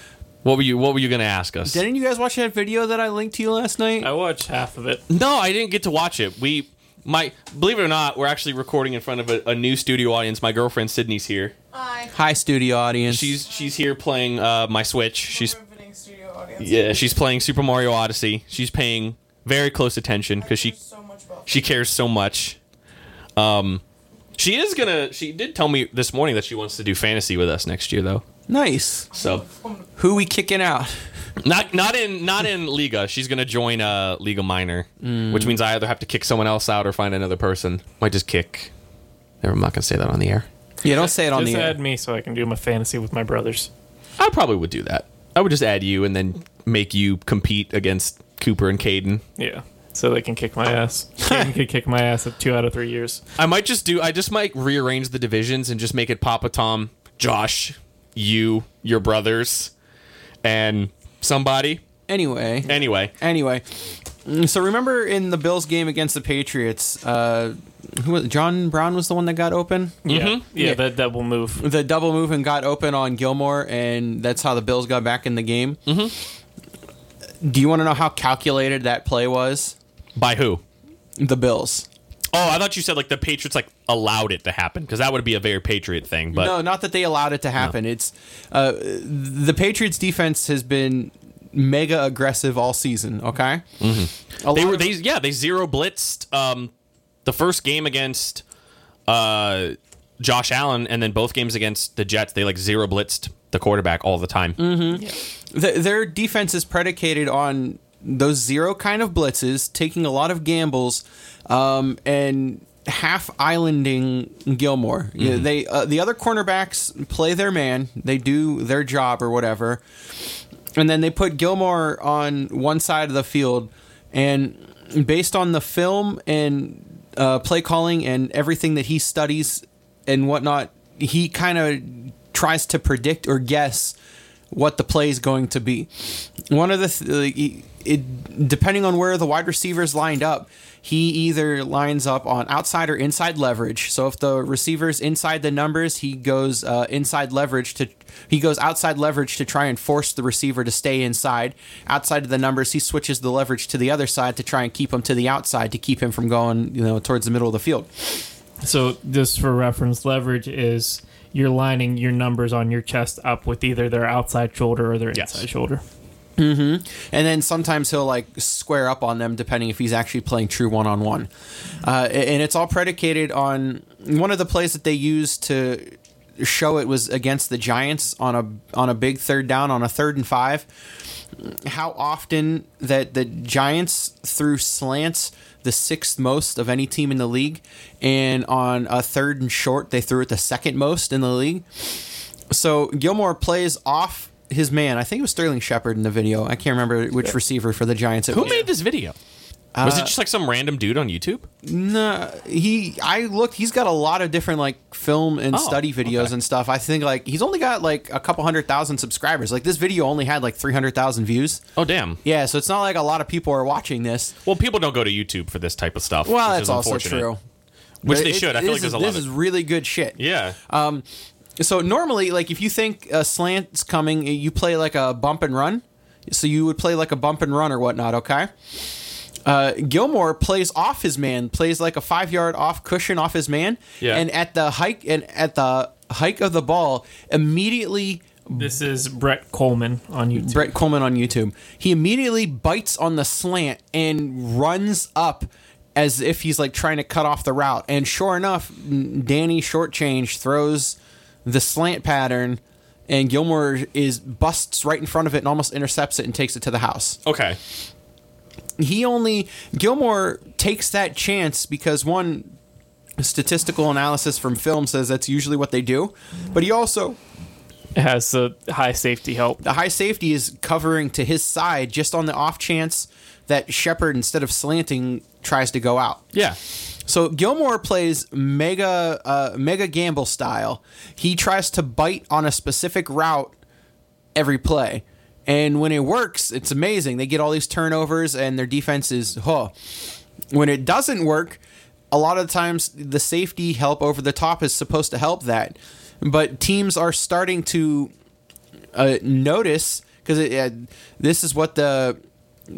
What were you What were you gonna ask us? Didn't you guys watch that video that I linked to you last night? I watched half of it. No, I didn't get to watch it. We, my, believe it or not, we're actually recording in front of a, a new studio audience. My girlfriend Sydney's here. Hi. Hi, studio audience. She's she's here playing uh, my Switch. She's Riveting studio audience. yeah, she's playing Super Mario Odyssey. She's paying very close attention because she so much about she cares so much. Um, she is gonna. She did tell me this morning that she wants to do fantasy with us next year, though. Nice. So Who we kicking out? not not in not in Liga. She's gonna join uh, Liga Minor, which means I either have to kick someone else out or find another person. Might just kick. Never, I'm not gonna say that on the air. Yeah, don't say it on Just the air. add me so I can do my fantasy with my brothers. I probably would do that. I would just add you and then make you compete against Cooper and Caden. Yeah. So they can kick my ass. Caden could kick my ass at two out of three years. [laughs] I might just do. I just might rearrange the divisions and just make it Papa Tom, Josh, you, your brothers, and somebody. Anyway, Anyway, anyway. Mm, So remember in the Bills game against the Patriots, uh, who was John Brown was the one that got open. Yeah. Yeah, Yeah. that double move. The double move and got open on Gilmore, and that's how the Bills got back in the game. Mm-hmm. Do you want to know how calculated that play was? By who? The Bills. Oh, I thought you said like the Patriots like allowed it to happen because that would be a very Patriot thing. But no, not that they allowed it to happen. It's uh, the Patriots defense has been mega aggressive all season. Okay, mm-hmm. they were they yeah they zero blitzed um, the first game against uh, Josh Allen and then both games against the Jets they like zero blitzed the quarterback all the time. Th- their defense is predicated on those zero kind of blitzes, taking a lot of gambles, um, and half islanding Gilmore. Yeah, they uh, the other cornerbacks play their man, they do their job or whatever, and then they put Gilmore on one side of the field, and based on the film and uh, play calling and everything that he studies and whatnot, he kind of tries to predict or guess what the play is going to be. One of the th- it depending on where the wide receivers lined up, he either lines up on outside or inside leverage. So if the receiver's inside the numbers, he goes uh, inside leverage to he goes outside leverage to try and force the receiver to stay inside. Outside of the numbers, he switches the leverage to the other side to try and keep him to the outside to keep him from going, you know, towards the middle of the field. So just for reference, leverage is you're lining your numbers on your chest up with either their outside shoulder or their Yes. inside shoulder. Mm-hmm. And then sometimes he'll like square up on them depending if he's actually playing true one on one. And it's all predicated on one of the plays that they used to show it was against the Giants on a on a big third down on a third and five. How often that the Giants threw slants the sixth most of any team in the league, and on a third and short they threw it the second most in the league. So Gilmore plays off his man. I think it was Sterling Shepard in the video. I can't remember which receiver for the Giants. It Who was. made this video? Was it just like some random dude on YouTube? Nah, he. I looked. He's got a lot of different like film and Oh, study videos okay. and stuff. I think like he's only got like a couple hundred thousand subscribers. Like this video only had like three hundred thousand views. Oh damn. Yeah, so it's not like a lot of people are watching this. Well, people don't go to YouTube for this type of stuff. Well, that's also true. Which But they it- should. I feel like there's a lot This is really good shit. yeah. Um. So normally, like if you think a slant's coming, you play like a bump and run. So you would play like a bump and run or whatnot. Okay. Uh, Gilmore plays off his man, plays like a five yard off cushion off his man, Yeah. and at the hike and at the hike of the ball, immediately This is Brett Kollmann on YouTube. Brett Kollmann on YouTube. He immediately bites on the slant and runs up as if he's like trying to cut off the route. And sure enough, Danny Shortchange throws the slant pattern, and Gilmore is busts right in front of it and almost intercepts it and takes it to the house. Okay. He only Gilmore takes that chance because one statistical analysis from film says that's usually what they do, but he also has a high safety help. the high safety is covering to his side just on the off chance that Shepard, instead of slanting, tries to go out. Yeah. So Gilmore plays mega uh, mega gamble style. He tries to bite on a specific route every play. And when it works, it's amazing. They get all these turnovers and their defense is huh. When it doesn't work, a lot of the times the safety help over the top is supposed to help that. But teams are starting to uh, notice because uh, this is what the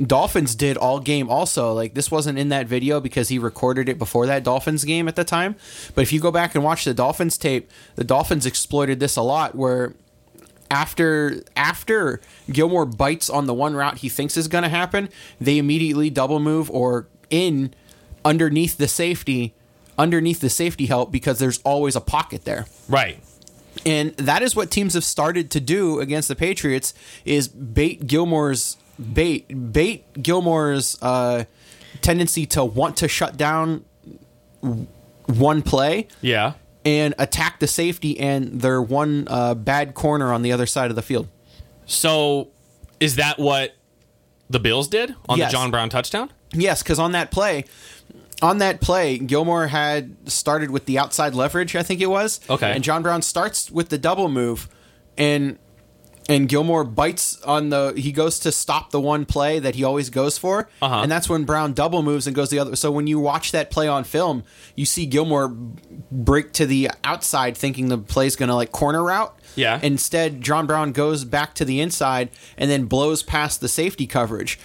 Dolphins did all game also. Like this wasn't in that video because he recorded it before that Dolphins game at the time. But if you go back and watch the Dolphins tape, the Dolphins exploited this a lot where after after Gilmore bites on the one route he thinks is going to happen, they immediately double move or in underneath the safety underneath the safety help because there's always a pocket there. Right. And that is what teams have started to do against the Patriots is bait Gilmore's bait bait Gilmore's uh, tendency to want to shut down one play Yeah. And attack the safety and their one uh, bad corner on the other side of the field. So, is that what the Bills did on Yes. the John Brown touchdown? Yes, because on that play, on that play, Gilmore had started with the outside leverage, I think it was. Okay. And John Brown starts with the double move, and and Gilmore bites on the. He goes to stop the one play that he always goes for, Uh-huh. and that's when Brown double moves and goes the other. So when you watch that play on film, you see Gilmore break to the outside, thinking the play's going to like corner route. Yeah. Instead, John Brown goes back to the inside and then blows past the safety coverage.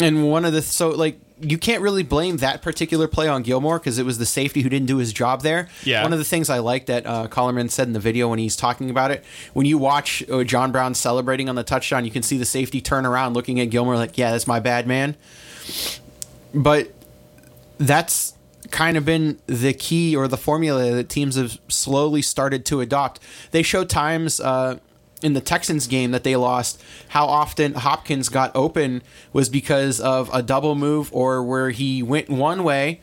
And one of the so like you can't really blame that particular play on Gilmore because it was the safety who didn't do his job there. Yeah. One of the things I like that uh, Kollmann said in the video when he's talking about it, when you watch uh, John Brown celebrating on the touchdown, you can see the safety turn around looking at Gilmore like, "Yeah, that's my bad man." But that's kind of been the key or the formula that teams have slowly started to adopt. They show times uh, in the Texans game that they lost how often Hopkins got open was because of a double move or where he went one way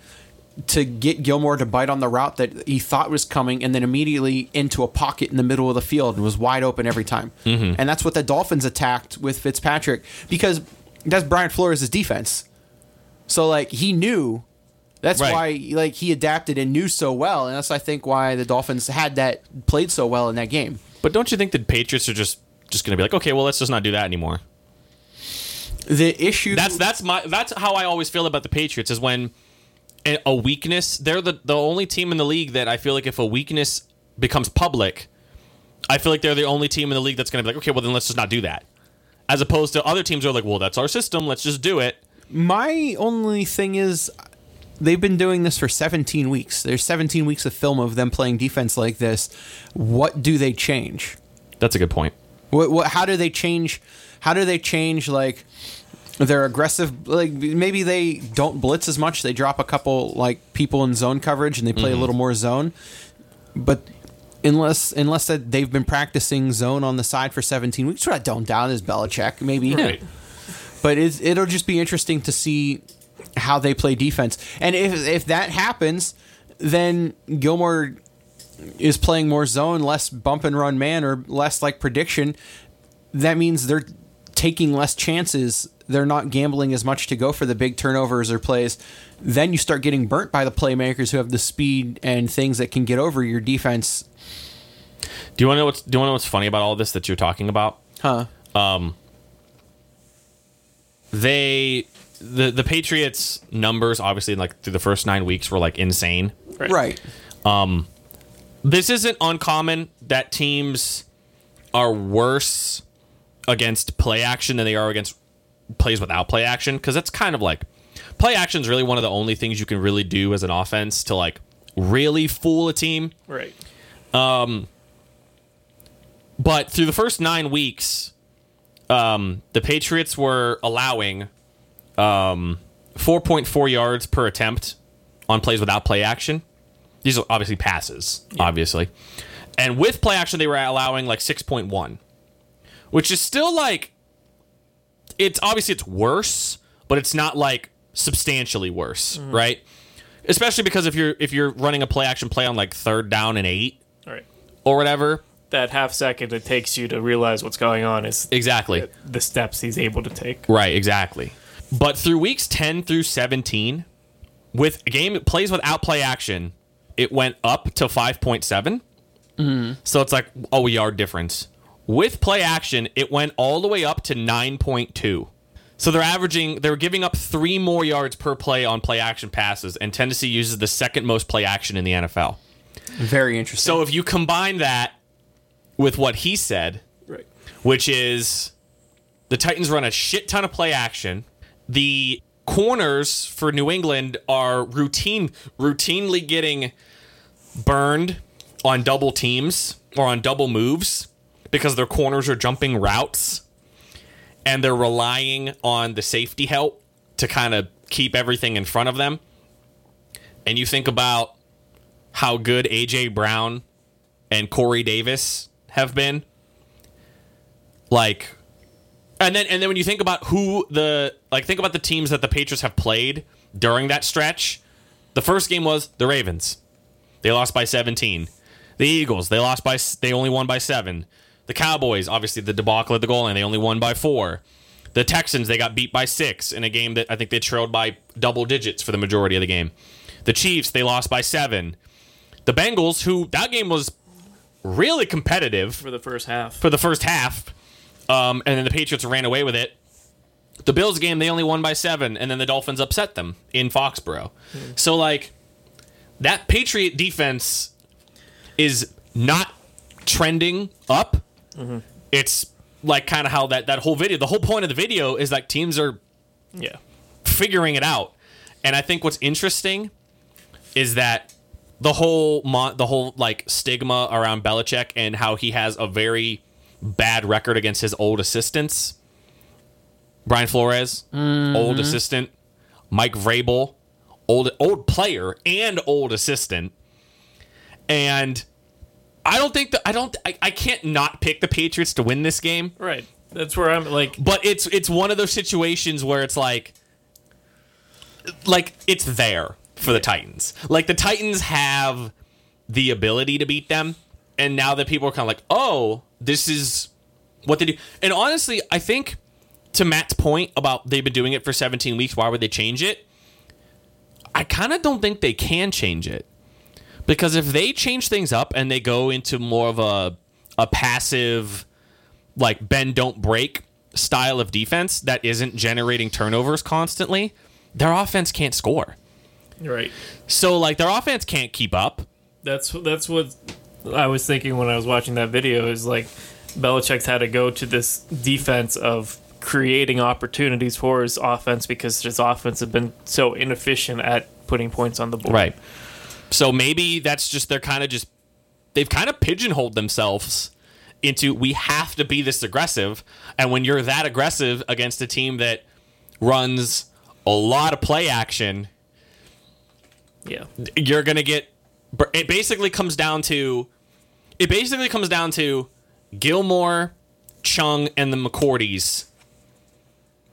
to get Gilmore to bite on the route that he thought was coming and then immediately into a pocket in the middle of the field and was wide open every time. Mm-hmm. And that's what the Dolphins attacked with Fitzpatrick because that's Brian Flores' defense. So like he knew that's Right. why like he adapted and knew so well, and that's I think why the Dolphins had that played so well in that game. But don't you think the Patriots are just just going to be like, okay, well, let's just not do that anymore? The issue That's that's my that's how I always feel about the Patriots is when a weakness. They're the the only team in the league that I feel like if a weakness becomes public, I feel like they're the only team in the league that's going to be like, okay, well then let's just not do that. As opposed to other teams who are like, well, that's our system, let's just do it. my only thing is they've been doing this for 17 weeks. There's 17 weeks of film of them playing defense like this. What do they change? That's a good point. What, what how do they change how do they change like their aggressive like maybe they don't blitz as much they drop a couple like people in zone coverage and they play a mm-hmm. little more zone but unless unless that they've been practicing zone on the side for 17 weeks what i don't doubt is Belichick maybe Right. but it'll just be interesting to see how they play defense. And if if that happens, then Gilmore is playing more zone, less bump and run man, or less like prediction. That means they're taking less chances. They're not gambling as much to go for the big turnovers or plays. Then you start getting burnt by the playmakers who have the speed and things that can get over your defense. Do you want to know what's Do you want to know what's funny about all this that you're talking about? Huh? Um, they the the Patriots numbers obviously like through the first nine weeks were like insane. Right. right. Um. This isn't uncommon that teams are worse against play action than they are against plays without play action because that's kind of like play action is really one of the only things you can really do as an offense to like really fool a team Right. Um but through the first nine weeks um, the patriots were allowing um, 4.4 yards per attempt on plays without play action. These are obviously passes obviously. And with play action they were allowing like 6.1 which is still like it's obviously it's worse but it's not like substantially worse right? Especially because if you're if you're running a play action play on like third down and eight right. or whatever That half second it takes you to realize what's going on is exactly. the steps he's able to take. right exactly but through weeks 10 through 17 with game plays without play action it went up to 5.7 so it's like a yard difference with play action it went all the way up to 9.2 so they're averaging they're giving up three more yards per play on play action passes and tennessee uses the second most play action in the nfl Very interesting. so if you combine that with what he said Right. which is the Titans run a shit ton of play action. The corners for New England are routine routinely getting burned on double teams or on double moves because their corners are jumping routes and they're relying on the safety help to kind of keep everything in front of them. And you think about how good AJ Brown and Corey Davis have been like and then and then when you think about who the like think about the teams that the Patriots have played during that stretch, the first game was the Ravens. They lost by 17. The Eagles, they lost by they only won by 7. The Cowboys, obviously the debacle at the goal line, they only won by 4. The Texans, they got beat by 6 in a game that I think they trailed by double digits for the majority of the game. The Chiefs, they lost by 7. The Bengals, who that game was really competitive for the first half. for the first half, um, and then the Patriots ran away with it. The Bills game they only won by seven, and then the Dolphins upset them in Foxborough. So like that Patriot defense is not trending up. It's like kind of how that that whole video. The whole point of the video is like teams are Yeah. figuring it out. And I think what's interesting is that the whole mon- the whole like stigma around Belichick and how he has a very bad record against his old assistants. Brian Flores, old mm-hmm. assistant, Mike Vrabel, old old player and old assistant. And I don't think that I don't I, I can't not pick the Patriots to win this game. Right. That's where I'm like But it's it's one of those situations where it's like like it's there for the Titans. Like the Titans have the ability to beat them and now that people are kind of like, "Oh, this is what they do." And honestly, I think to Matt's point about they've been doing it for 17 weeks, why would they change it? I kind of don't think they can change it. Because if they change things up and they go into more of a a passive like bend don't break style of defense that isn't generating turnovers constantly, their offense can't score. right. So like their offense can't keep up. That's that's what I was thinking when I was watching that video. Is like Belichick's had to go to this defense of creating opportunities for his offense because his offense has been so inefficient at putting points on the board. Right. So maybe that's just they're kind of just they've kind of pigeonholed themselves into we have to be this aggressive and when you're that aggressive against a team that runs a lot of play action Yeah. you're gonna get it basically comes down to it basically comes down to Gilmore, Chung, and the McCourties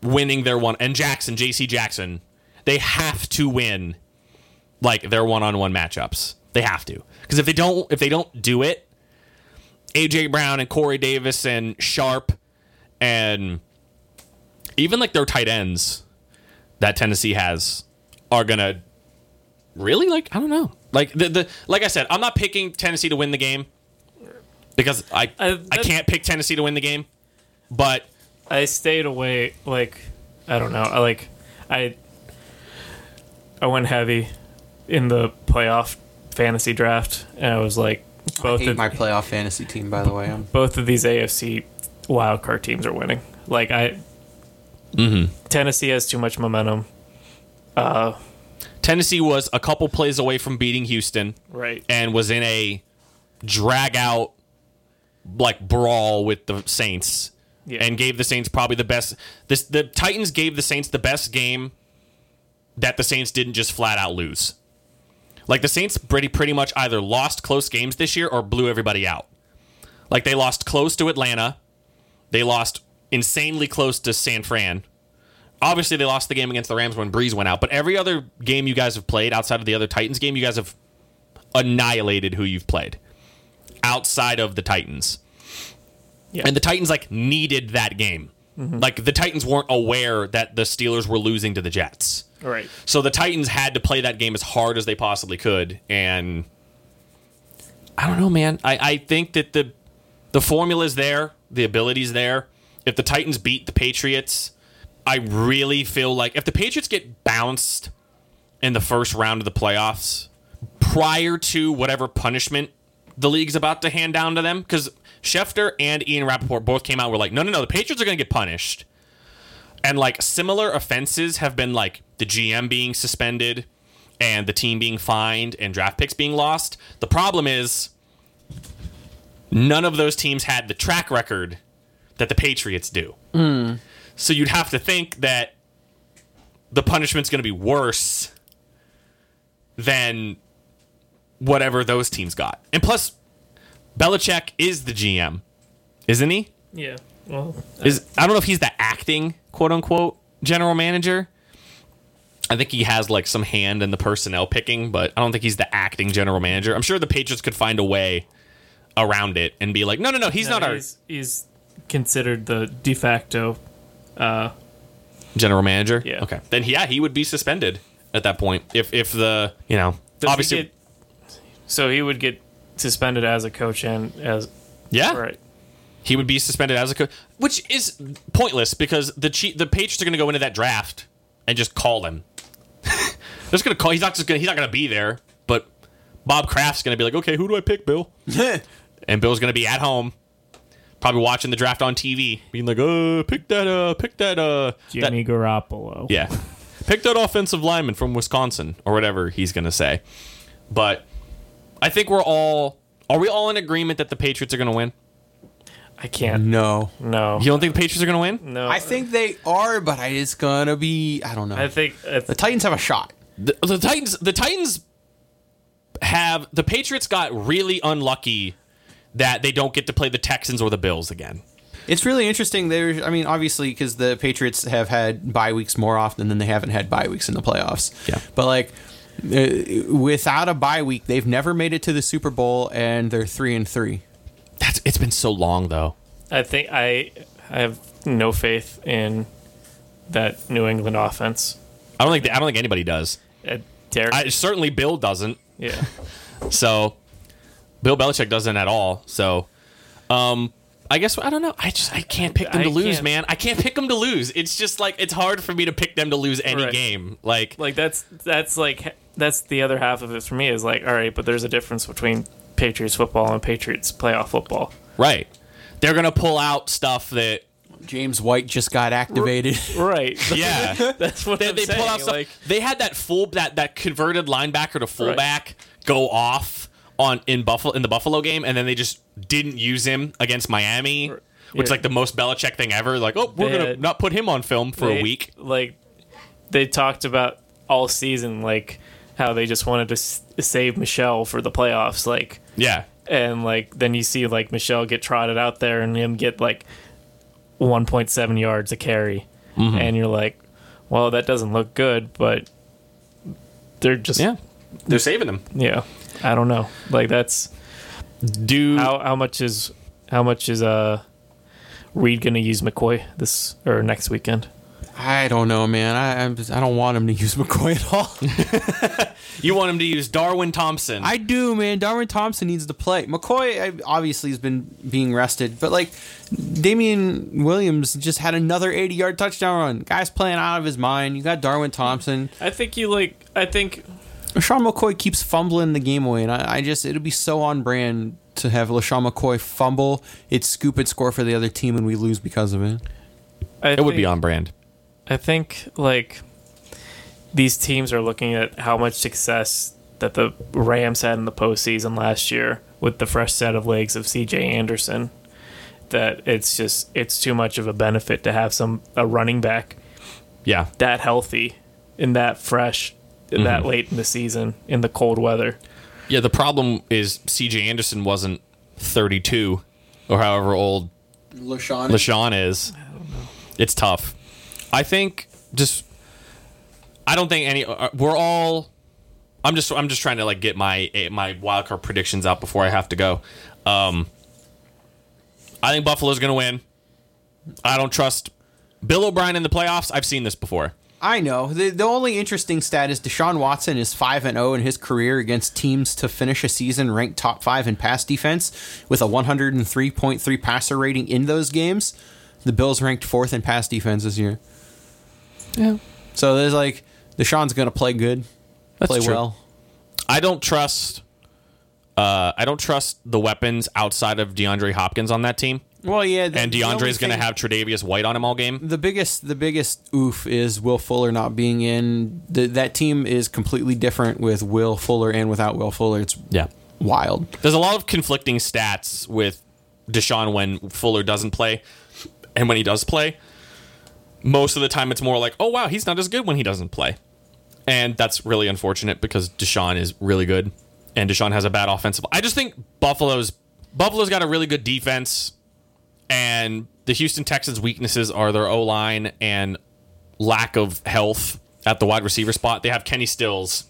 winning their one and Jackson, JC Jackson. They have to win like their one on one matchups. They have to. Because if they don't if they don't do it, AJ Brown and Corey Davis and Sharp and even like their tight ends that Tennessee has are gonna really like I don't know. Like the the like I said, I'm not picking Tennessee to win the game because I I- I, can't pick Tennessee to win the game. But I stayed away. Like I don't know. I like I I went heavy in the playoff fantasy draft, and I was like both hate of my playoff fantasy team, by the way. I'm, both of these AFC wildcard teams are winning. Like I, mm-hmm. Tennessee has too much momentum. Uh, Tennessee was a couple plays away from beating Houston Right. and was in a drag out like brawl with the Saints Yeah. and gave the Saints probably the best this the Titans gave the Saints the best game that the Saints didn't just flat out lose. Like the Saints pretty pretty much either lost close games this year or blew everybody out. Like they lost close to Atlanta. They lost insanely close to San Fran. Obviously, they lost the game against the Rams when Brees went out. But every other game you guys have played outside of the other Titans game, you guys have annihilated who you've played outside of the Titans. Yeah. And the Titans like needed that game. Mm-hmm. Like the Titans weren't aware that the Steelers were losing to the Jets. right. So the Titans had to play that game as hard as they possibly could, and I don't know, man. I, I think that the the formula's there, the ability's there. If the Titans beat the Patriots, I really feel like if the Patriots get bounced in the first round of the playoffs prior to whatever punishment the league's about to hand down to them, because Schefter and Ian Rapoport both came out were like, no, no, no, the Patriots are going to get punished and like similar offenses have been like the GM being suspended and the team being fined and draft picks being lost. The problem is none of those teams had the track record that the Patriots do. Hmm. So you'd have to think that the punishment's going to be worse than whatever those teams got. And plus Belichick is the GM, isn't he? Yeah. Well, Is I don't know if he's the acting quote unquote general manager. I think he has like some hand in the personnel picking, but I don't think he's the acting general manager. I'm sure the Patriots could find a way around it and be like, no, no, no, he's no, not our He's, he's considered the de facto. Uh, general manager. Yeah. Okay. Then yeah, he would be suspended at that point if if the you know does he obviously get- so he would get suspended as a coach and as yeah right. he would be suspended as a coach, which is pointless because the Chief, the Patriots are going to go into that draft and just call him. [laughs] They're just going to call. He's not just going. to He's not going to be there. But Bob Kraft's going to be like, okay, who do I pick, Bill? [laughs] and Bill's going to be at home, probably watching the draft on TV, being like, uh, pick that, uh, pick that, uh, that- Jimmy Garoppolo. yeah, [laughs] pick that offensive lineman from Wisconsin or whatever he's going to say. But I think we're all. Are we all in agreement that the Patriots are going to win? I can't. No. No. You don't think the Patriots are going to win? no. I think they are, but I, it's gonna be. I don't know. I think. I the Titans have a shot. the, the Titans the Titans have the Patriots got really unlucky that they don't get to play the Texans or the Bills again. It's really interesting. There's, I mean, obviously, because the Patriots have had bye weeks more often than they haven't had bye weeks in the playoffs. Yeah. But like, uh, without a bye week, they've never made it to the Super Bowl, and they're three and three. That's it's been so long though. I think I I have no faith in that New England offense. I don't think I don't think anybody does. Uh, Derek, I, certainly Bill doesn't. yeah. [laughs] So Bill Belichick doesn't at all. So um I guess I don't know. I just I can't pick them I to lose, can't. man. I can't pick them to lose. It's just like it's hard for me to pick them to lose any Right. game. Like Like that's that's like that's the other half of it for me is like all right, but there's a difference between Patriots football and Patriots playoff football. right. They're gonna pull out stuff that James White just got activated. [laughs] Right. [laughs] yeah. [laughs] that's what they, I'm they saying. pull out stuff. like they had that full that that converted linebacker to fullback go off on in Buffalo in the Buffalo game, and then they just didn't use him against Miami, which is like the most Belichick thing ever. Like, oh, we're They gonna had- not put him on film for they- a week. Like they talked about all season, like how they just wanted to s- save Michel for the playoffs. Like Yeah, and like then you see like Michel get trotted out there and him get like 1.7 yards a carry, Mm-hmm. and you're like, well, that doesn't look good, but they're just yeah, they're saving him. yeah. I don't know. Like that's Do how how much is how much is uh Reed gonna use McCoy this or next weekend? I don't know, man. I I'm just, I don't want him to use McCoy at all. [laughs] you want him to use Darwin Thompson? I do, man. Darwin Thompson needs to play. McCoy obviously has been being rested, but like Damien Williams just had another 80 yard touchdown run. Guy's playing out of his mind. You got Darwin Thompson. I think you like. I think LeSean McCoy keeps fumbling the game away, and I, I just it'll be so on brand to have LeSean McCoy fumble, it's scoop it score for the other team, and we lose because of it. I it would be on brand. I think like these teams are looking at how much success that the Rams had in the postseason last year with the fresh set of legs of C.J. Anderson. That it's just it's too much of a benefit to have some a running back Yeah, that healthy and that fresh and that Mm-hmm. late in the season in the cold weather. yeah. The problem is C.J. Anderson wasn't 32 or however old LeSean, LeSean is. It's tough. I think just I don't think any uh, we're all I'm just I'm just trying to like get my eh, my wildcard predictions out before I have to go. Um I think Buffalo's going to win. I don't trust Bill O'Brien in the playoffs. I've seen this before. I know. The, the only interesting stat is Deshaun Watson is 5 and 0 in his career against teams to finish a season ranked top 5 in pass defense with a 103.3 passer rating in those games. The Bills ranked 4th in pass defense this year. Yeah. So there's like Deshaun's going to play good, That's play true. well. I don't trust uh I don't trust the weapons outside of DeAndre Hopkins on that team. Well, yeah, the- And DeAndre's going to have Tre'Davious White on him all game. the biggest the biggest oof is Will Fuller not being in. The, that team is completely different with Will Fuller and without Will Fuller. It's Yeah. wild. There's a lot of conflicting stats with Deshaun when Fuller doesn't play and when he does play. Most of the time, it's more like, oh, wow, he's not as good when he doesn't play. And that's really unfortunate because Deshaun is really good and Deshaun has a bad offensive. I just think Buffalo's Buffalo's got a really good defense, and the Houston Texans' weaknesses are their O line and lack of health at the wide receiver spot. They have Kenny Stills,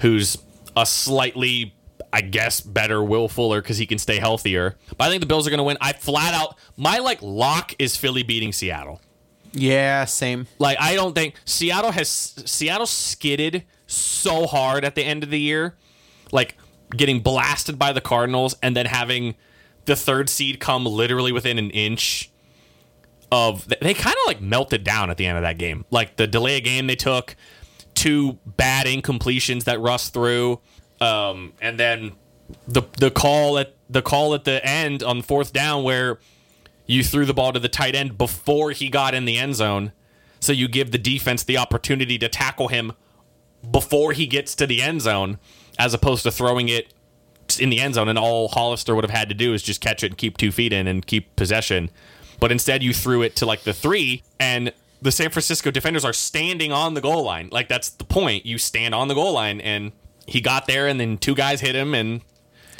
who's a slightly, I guess, better Will Fuller because he can stay healthier. But I think the Bills are going to win. I flat out, my like lock is Philly beating Seattle. Yeah, same. Like I don't think Seattle has Seattle skidded so hard at the end of the year, like getting blasted by the Cardinals and then having the third seed come literally within an inch of they kind of like melted down at the end of that game. Like the delay of game they took, two bad incompletions that Russ threw, um, and then the the call at the call at the end on fourth down where you threw the ball to the tight end before he got in the end zone. So you give the defense the opportunity to tackle him before he gets to the end zone, as opposed to throwing it in the end zone. And all Hollister would have had to do is just catch it and keep two feet in and keep possession. But instead, you threw it to like the three, and the San Francisco defenders are standing on the goal line. Like that's the point. You stand on the goal line, and he got there, and then two guys hit him and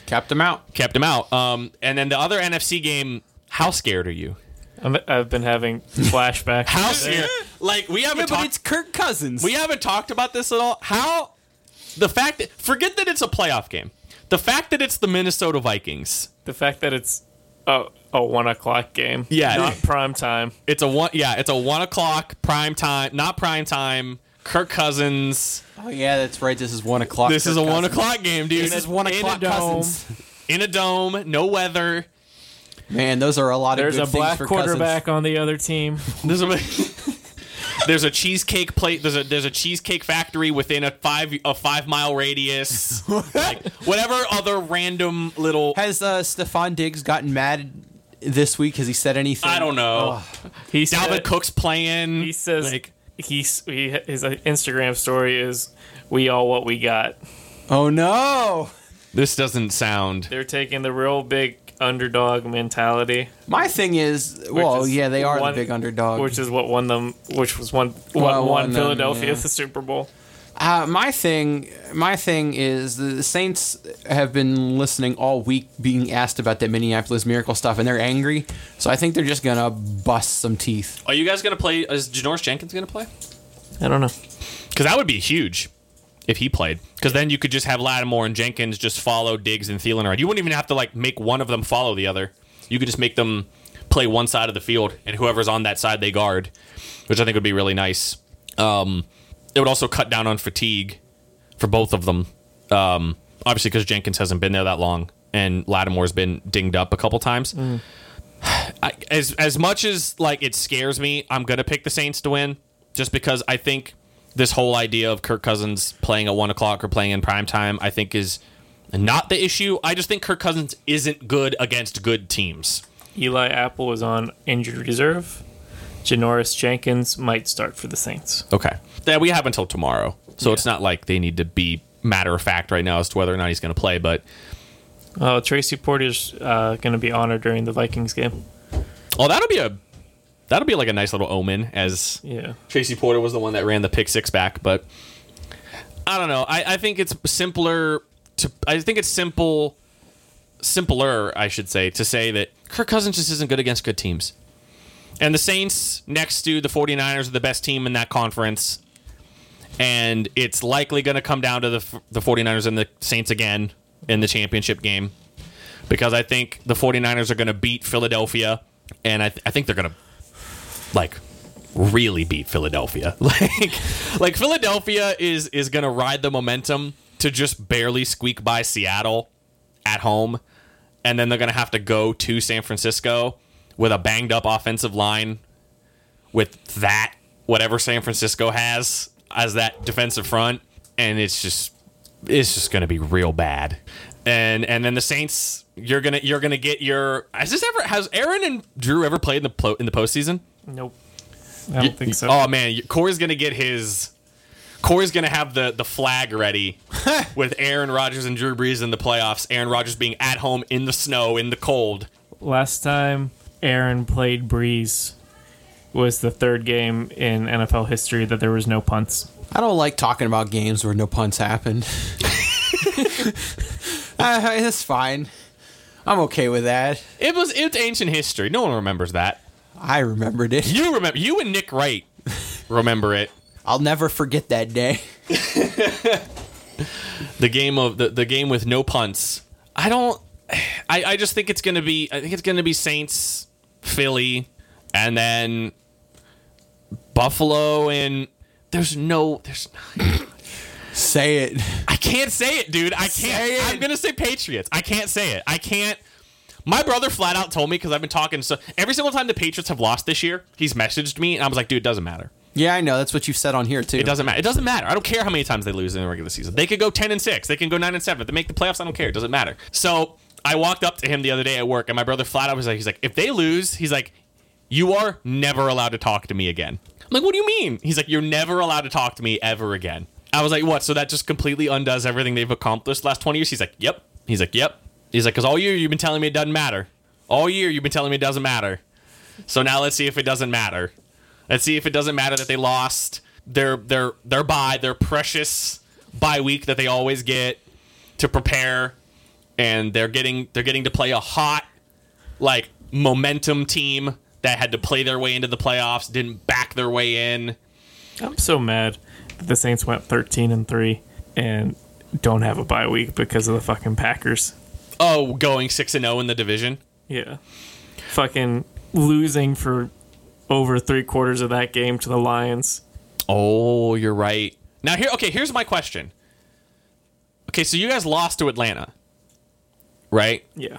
Kept him out. kept him out. Um, and then the other NFC game. How scared are you? I'm, I've been having flashbacks. How scared? Like we haven't Yeah, but it's Kirk Cousins. We haven't talked about this at all. How the fact that forget that it's a playoff game. The fact that it's the Minnesota Vikings. The fact that it's a, a one o'clock game. Yeah. Not prime time. It's a one. Yeah, it's a one o'clock prime time. Not prime time. Kirk Cousins. oh yeah, that's right. This is one o'clock. This is a Kirk one o'clock game, dude. This is one in a o'clock dome. Cousins. in a dome, no weather. Man, those are a lot There's of a good things black for quarterback on the other team. [laughs] There's a [laughs] there's a cheesecake plate. There's a there's a cheesecake factory within a five a five mile radius. [laughs] like whatever other random little. Has uh, Stefon Diggs gotten mad this week? Has he said anything? I don't know. He Dalvin said, Cook's playing. he says like he's he, his Instagram story is we all what we got. Oh no. this doesn't sound. They're taking the real big underdog mentality, My thing is, well, is yeah, they are one- the big underdog. which is what won them, which was one what Well, won won them, Philadelphia yeah. the Super Bowl. Uh, my thing, my thing is the Saints have been listening all week, being asked about that Minneapolis Miracle stuff, and they're angry. So I think they're just gonna bust some teeth. Are you guys gonna play? Is Janoris Jenkins gonna play? I don't know. Because that would be huge if he played. Because then you could just have Lattimore and Jenkins just follow Diggs and Thielen around. You wouldn't even have to like make one of them follow the other. You could just make them play one side of the field, and whoever's on that side they guard, which I think would be really nice. Um, it would also cut down on fatigue for both of them. Um, obviously, because Jenkins hasn't been there that long, and Lattimore's been dinged up a couple times. [sighs] I, as as much as like it scares me, I'm gonna pick the Saints to win, just because I think this whole idea of Kirk Cousins playing at one o'clock or playing in prime time, I think is not the issue. I just think Kirk Cousins isn't good against good teams. Eli Apple was on injured reserve. Janoris Jenkins might start for the Saints. Okay, yeah, we have until tomorrow, so it's not like they need to be matter of fact right now as to whether or not he's gonna play. But Oh, Tracy Porter's uh, going to be honored during the Vikings game. oh, that'll be a that'll be like a nice little omen as Yeah. Tracy Porter was the one that ran the pick six back, but I don't know. I, I think it's simpler to I think it's simple simpler, I should say, to say that Kirk Cousins just isn't good against good teams. And the Saints next to the 49ers are the best team in that conference. And it's likely going to come down to the the 49ers and the Saints again in the championship game because I think the 49ers are going to beat Philadelphia and I, th- I think they're going to like really beat Philadelphia. [laughs] Like like Philadelphia is is going to ride the momentum to just barely squeak by Seattle at home and then they're going to have to go to San Francisco with a banged up offensive line with that whatever San Francisco has as that defensive front and it's just it's just going to be real bad. And and then the Saints you're going to you're going to get your has this ever has Aaron and Drew ever played in the in the postseason? Nope. I don't think so. Oh man, you- Corey's gonna get his. Corey's gonna have the the flag ready [laughs] with Aaron Rodgers and Drew Brees in the playoffs. Aaron Rodgers being at home in the snow in the cold. Last time Aaron played Brees was the third game in NFL history that there was no punts. I don't like talking about games where no punts happened. [laughs] uh, it's fine. I'm okay with that. It was it's ancient history. No one remembers that. I remembered it. You remember you and Nick Wright remember it. [laughs] I'll never forget that day. The game of the, the game with no punts. I don't I, I just think it's gonna be I think it's gonna be Saints, Philly, and then Buffalo and there's no there's Say it. I can't say it, dude. I can't. Say it. I'm gonna say Patriots. I can't say it. I can't. My brother flat out told me because I've been talking. So every single time the Patriots have lost this year, he's messaged me, and I was like, dude, it doesn't matter. Yeah, I know. That's what you've said on here too. It doesn't matter. It doesn't matter. I don't care how many times they lose in the regular season. They could go ten and six. They can go nine and seven. They make the playoffs, I don't care. It doesn't matter. So I walked up to him the other day at work, and my brother flat out was like, he's like, if they lose, he's like, you are never allowed to talk to me again. I'm like, what do you mean? He's like, you're never allowed to talk to me ever again. I was like, what? So that just completely undoes everything they've accomplished the last 20 years? He's like, yep. He's like, yep. He's like, because all year you've been telling me it doesn't matter. All year you've been telling me it doesn't matter. So now let's see if it doesn't matter. Let's see if it doesn't matter that they lost their their their bye, their precious bye week that they always get to prepare, and they're getting they're getting to play a hot like momentum team that had to play their way into the playoffs, didn't back their way in. I'm so mad that the Saints went 13 and 3 and don't have a bye week because of the fucking Packers. Oh, going six and zero in the division. Yeah. Fucking losing for over three quarters of that game to the Lions. Oh, you're right. Now here, okay. Here's my question. Okay, so you guys lost to Atlanta, right? Yeah.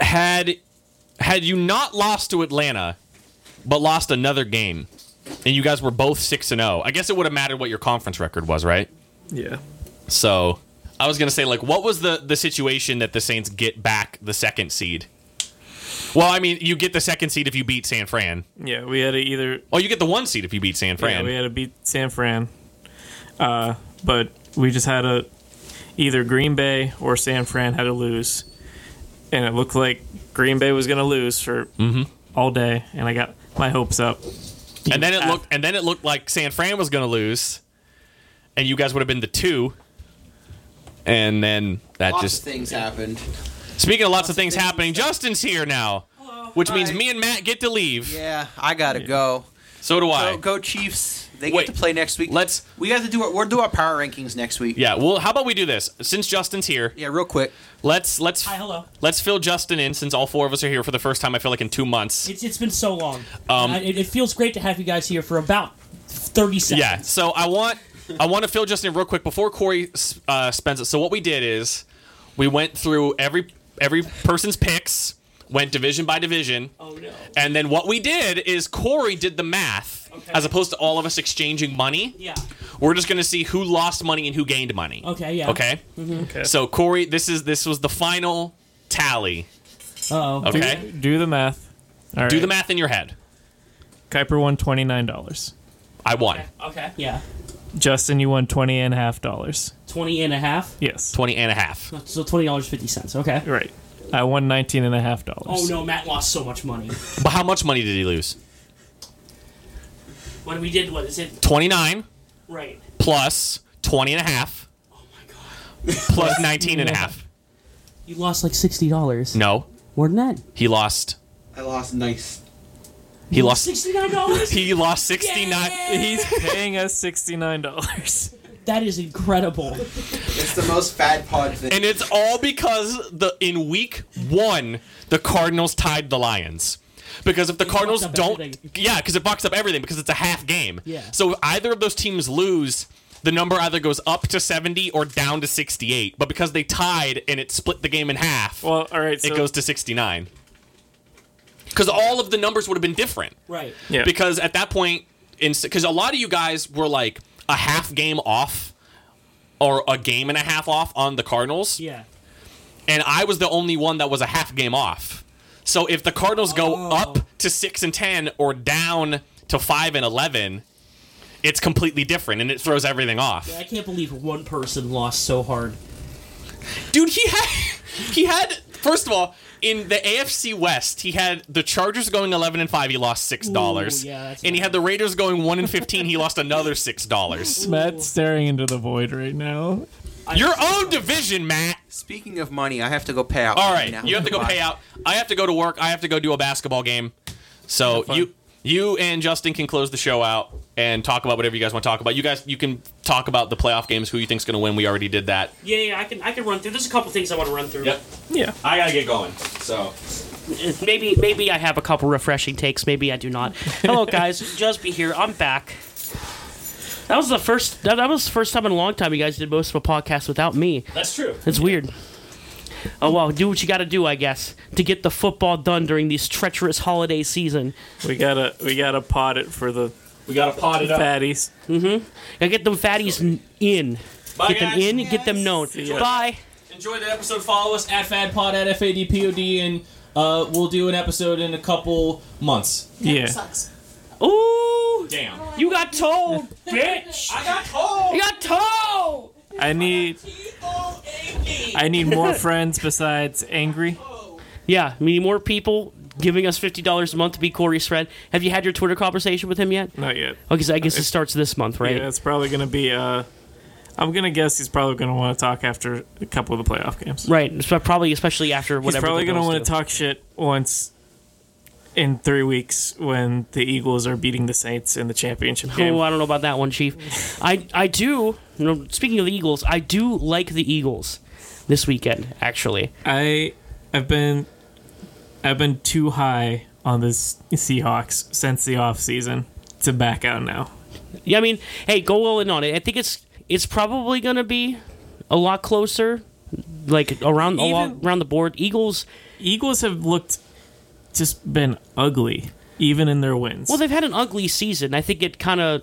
had had you not lost to Atlanta, but lost another game, and you guys were both six and zero, I guess it would have mattered what your conference record was, right? Yeah. So I was gonna say, like, what was the the situation that the Saints get back the second seed? Well, I mean, you get the second seed if you beat San Fran. Yeah, we had to either Oh, you get the one seed if you beat San yeah, Fran. we had to beat San Fran. Uh, but we just had a either Green Bay or San Fran had to lose. And it looked like Green Bay was going to lose for all day and I got my hopes up. and then it looked and then it looked like San Fran was gonna lose, and you guys would have been the two. And then that Lots just of things happened. Speaking of lots, of things happening, Justin's here now, which means me and Matt get to leave. Yeah, I gotta go. So do I. Go, go Chiefs. They Wait, get to play next week. let's- We got to do our. We'll do our power rankings next week. Yeah. Well, how about we do this? Since Justin's here, Yeah, real quick. let's let's Hi, hello. let's fill Justin in. Since all four of us are here for the first time, I feel like in two months. It's it's been so long. Um, Uh, it, it feels great to have you guys here for about thirty seconds. Yeah. So I want I want to fill Justin in real quick before Corey uh, spends it. So what we did is we went through every every person's picks, went division by division. Oh no. And then what we did is Corey did the math, Okay. as opposed to all of us exchanging money. Yeah. We're just going to see who lost money and who gained money. Okay. Yeah. Okay. Okay. So Corey, this is this was the final tally. Uh oh. Okay. Do the math. All right. Do the math in your head. Kuiper won $29. I won Okay. Yeah. Justin, you won twenty and a half dollars. Twenty and a half. Yes. 20 and a half. So twenty dollars fifty cents. Okay. Right. I won nineteen and a half dollars. Oh no, Matt lost so much money. [laughs] But how much money did he lose? when we did what is it? 29 Right. plus 20 and a half Oh my god. [laughs] plus 19 and a half. You lost like sixty dollars. No, More than that. he lost I lost nice. He lost sixty nine dollars. he lost 69 [laughs] He's paying us sixty-nine dollars. that is incredible. It's the most fat pod thing. and it's all because the in week 1 the Cardinals tied the Lions. Because if the Cardinals don't everything. Yeah, cuz it fucks up everything because it's a half game. Yeah. So if either of those teams lose the number either goes up to 70 or down to 68. But because they tied and it split the game in half, Well, all right. So, it goes to 69. Because all of the numbers would have been different. Right. yeah. Because at that point, because a lot of you guys were like a half game off or a game and a half off on the Cardinals, Yeah. and I was the only one that was a half game off. So if the Cardinals go Oh. up to 6 and 10 or down to 5 and 11, it's completely different and it throws everything off. I can't believe one person lost so hard. Dude, he had he had first of all in the AFC West, he had the Chargers going eleven and five. He lost six dollars, yeah, that's and he had the Raiders going one and fifteen. He lost another six dollars. Matt's staring into the void right now. Your own division, Matt. Speaking of money, I have to go pay out. All right, now. you have to go pay out. I have to go to work. I have to go do a basketball game. So you you and Justin can close the show out and talk about whatever you guys want to talk about. You guys you can talk about the playoff games. Who you think's going to win? We already did that. Yeah, yeah, I can I can run through. There's a couple things I want to run through. Yep. Yeah. I gotta get going. So Maybe maybe I have a couple refreshing takes. Maybe I do not. Hello guys, [laughs] Jusby here. I'm back. That was the first. That, that was the first time in a long time you guys did most of a podcast without me. that's true. It's weird. Oh well, do what you got to do, I guess, to get the football done during this treacherous holiday season. We gotta we gotta pot it for the We gotta pot it up. fatties. Mm-hmm. Gotta get them fatties n- in. Bye, Get them guys. in. Get them known. ya. Bye. Enjoy the episode. Follow us at at FadPod at FADPOD, and uh, we'll do an episode in a couple months. Yeah. Sucks. Ooh, Damn. you got told, [laughs] bitch. I got told. You got told. I need I need more [laughs] friends besides angry. Yeah, we need more people giving us fifty dollars a month to be Corey's friend. Have you had your Twitter conversation with him yet? Not yet. Okay, so I guess it starts this month, right? Yeah, it's probably gonna be uh I'm gonna guess he's probably gonna want to talk after a couple of the playoff games. Right, so probably especially after whatever. He's probably gonna want to talk shit once in three weeks when the Eagles are beating the Saints in the championship game. Oh, I don't know about that one, Chief. [laughs] I I do. You know, speaking of the Eagles, I do like the Eagles this weekend. Actually, I I've been I've been too high on the Seahawks since the off season to back out now. yeah. I mean, hey, go all in on it. I think it's it's probably gonna be a lot closer, like around a lot, around the board. Eagles. Eagles have looked just been ugly even in their wins. Well, they've had an ugly season. I think it kind of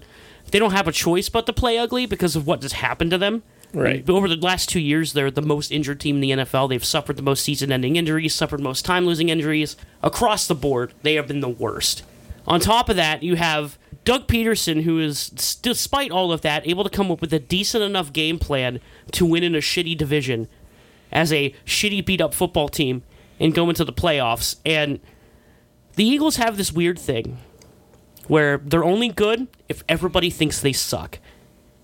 they don't have a choice but to play ugly because of what just happened to them. Right. Over the last two years, they're the most injured team in the NFL. They've suffered the most season-ending injuries, suffered most time-losing injuries across the board. They have been the worst. On top of that, you have Doug Pederson, who is, despite all of that, able to come up with a decent enough game plan to win in a shitty division as a shitty beat-up football team and go into the playoffs. And the Eagles have this weird thing where they're only good if everybody thinks they suck.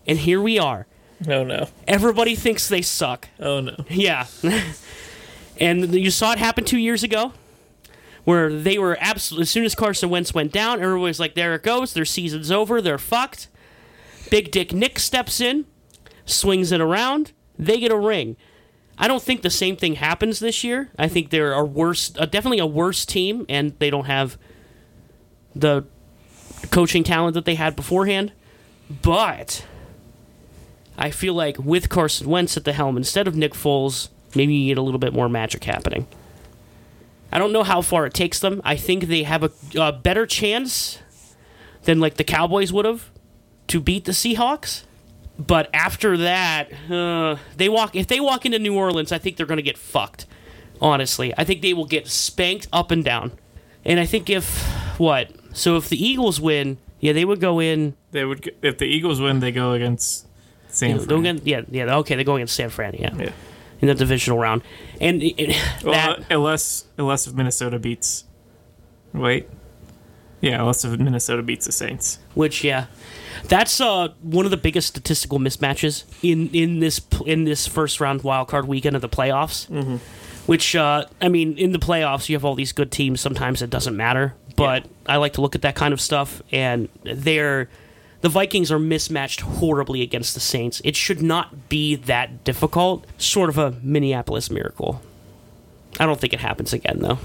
And here we are. Oh no. Everybody thinks they suck. Oh no. Yeah. [laughs] and you saw it happen two years ago where they were absolutely, as soon as Carson Wentz went down, everybody was like, there it goes. Their season's over. They're fucked. Big Dick Nick steps in, swings it around. They get a ring. I don't think the same thing happens this year. I think they're a worse, uh, definitely a worse team, and they don't have the coaching talent that they had beforehand. But I feel like with Carson Wentz at the helm instead of Nick Foles, maybe you get a little bit more magic happening. I don't know how far it takes them. I think they have a, a better chance than like the Cowboys would have to beat the Seahawks. But after that, uh, they walk. If they walk into New Orleans, I think they're going to get fucked. Honestly, I think they will get spanked up and down. And I think if what? So if the Eagles win, yeah, they would go in They would if the Eagles win, they go against San They're Fran. going, yeah, yeah. Okay, they're going against San Fran. Yeah, Yeah. in the divisional round, and it, Well, that unless unless if Minnesota beats. Wait. Yeah, unless if Minnesota beats the Saints. which yeah, that's uh one of the biggest statistical mismatches in in this in this first round wild card weekend of the playoffs. Mm-hmm. Which uh, I mean, in the playoffs, you have all these good teams. Sometimes it doesn't matter, but I like to look at that kind of stuff, and they're. The Vikings are mismatched horribly against the Saints. It should not be that difficult. Sort of a Minneapolis miracle. I don't think it happens again, though.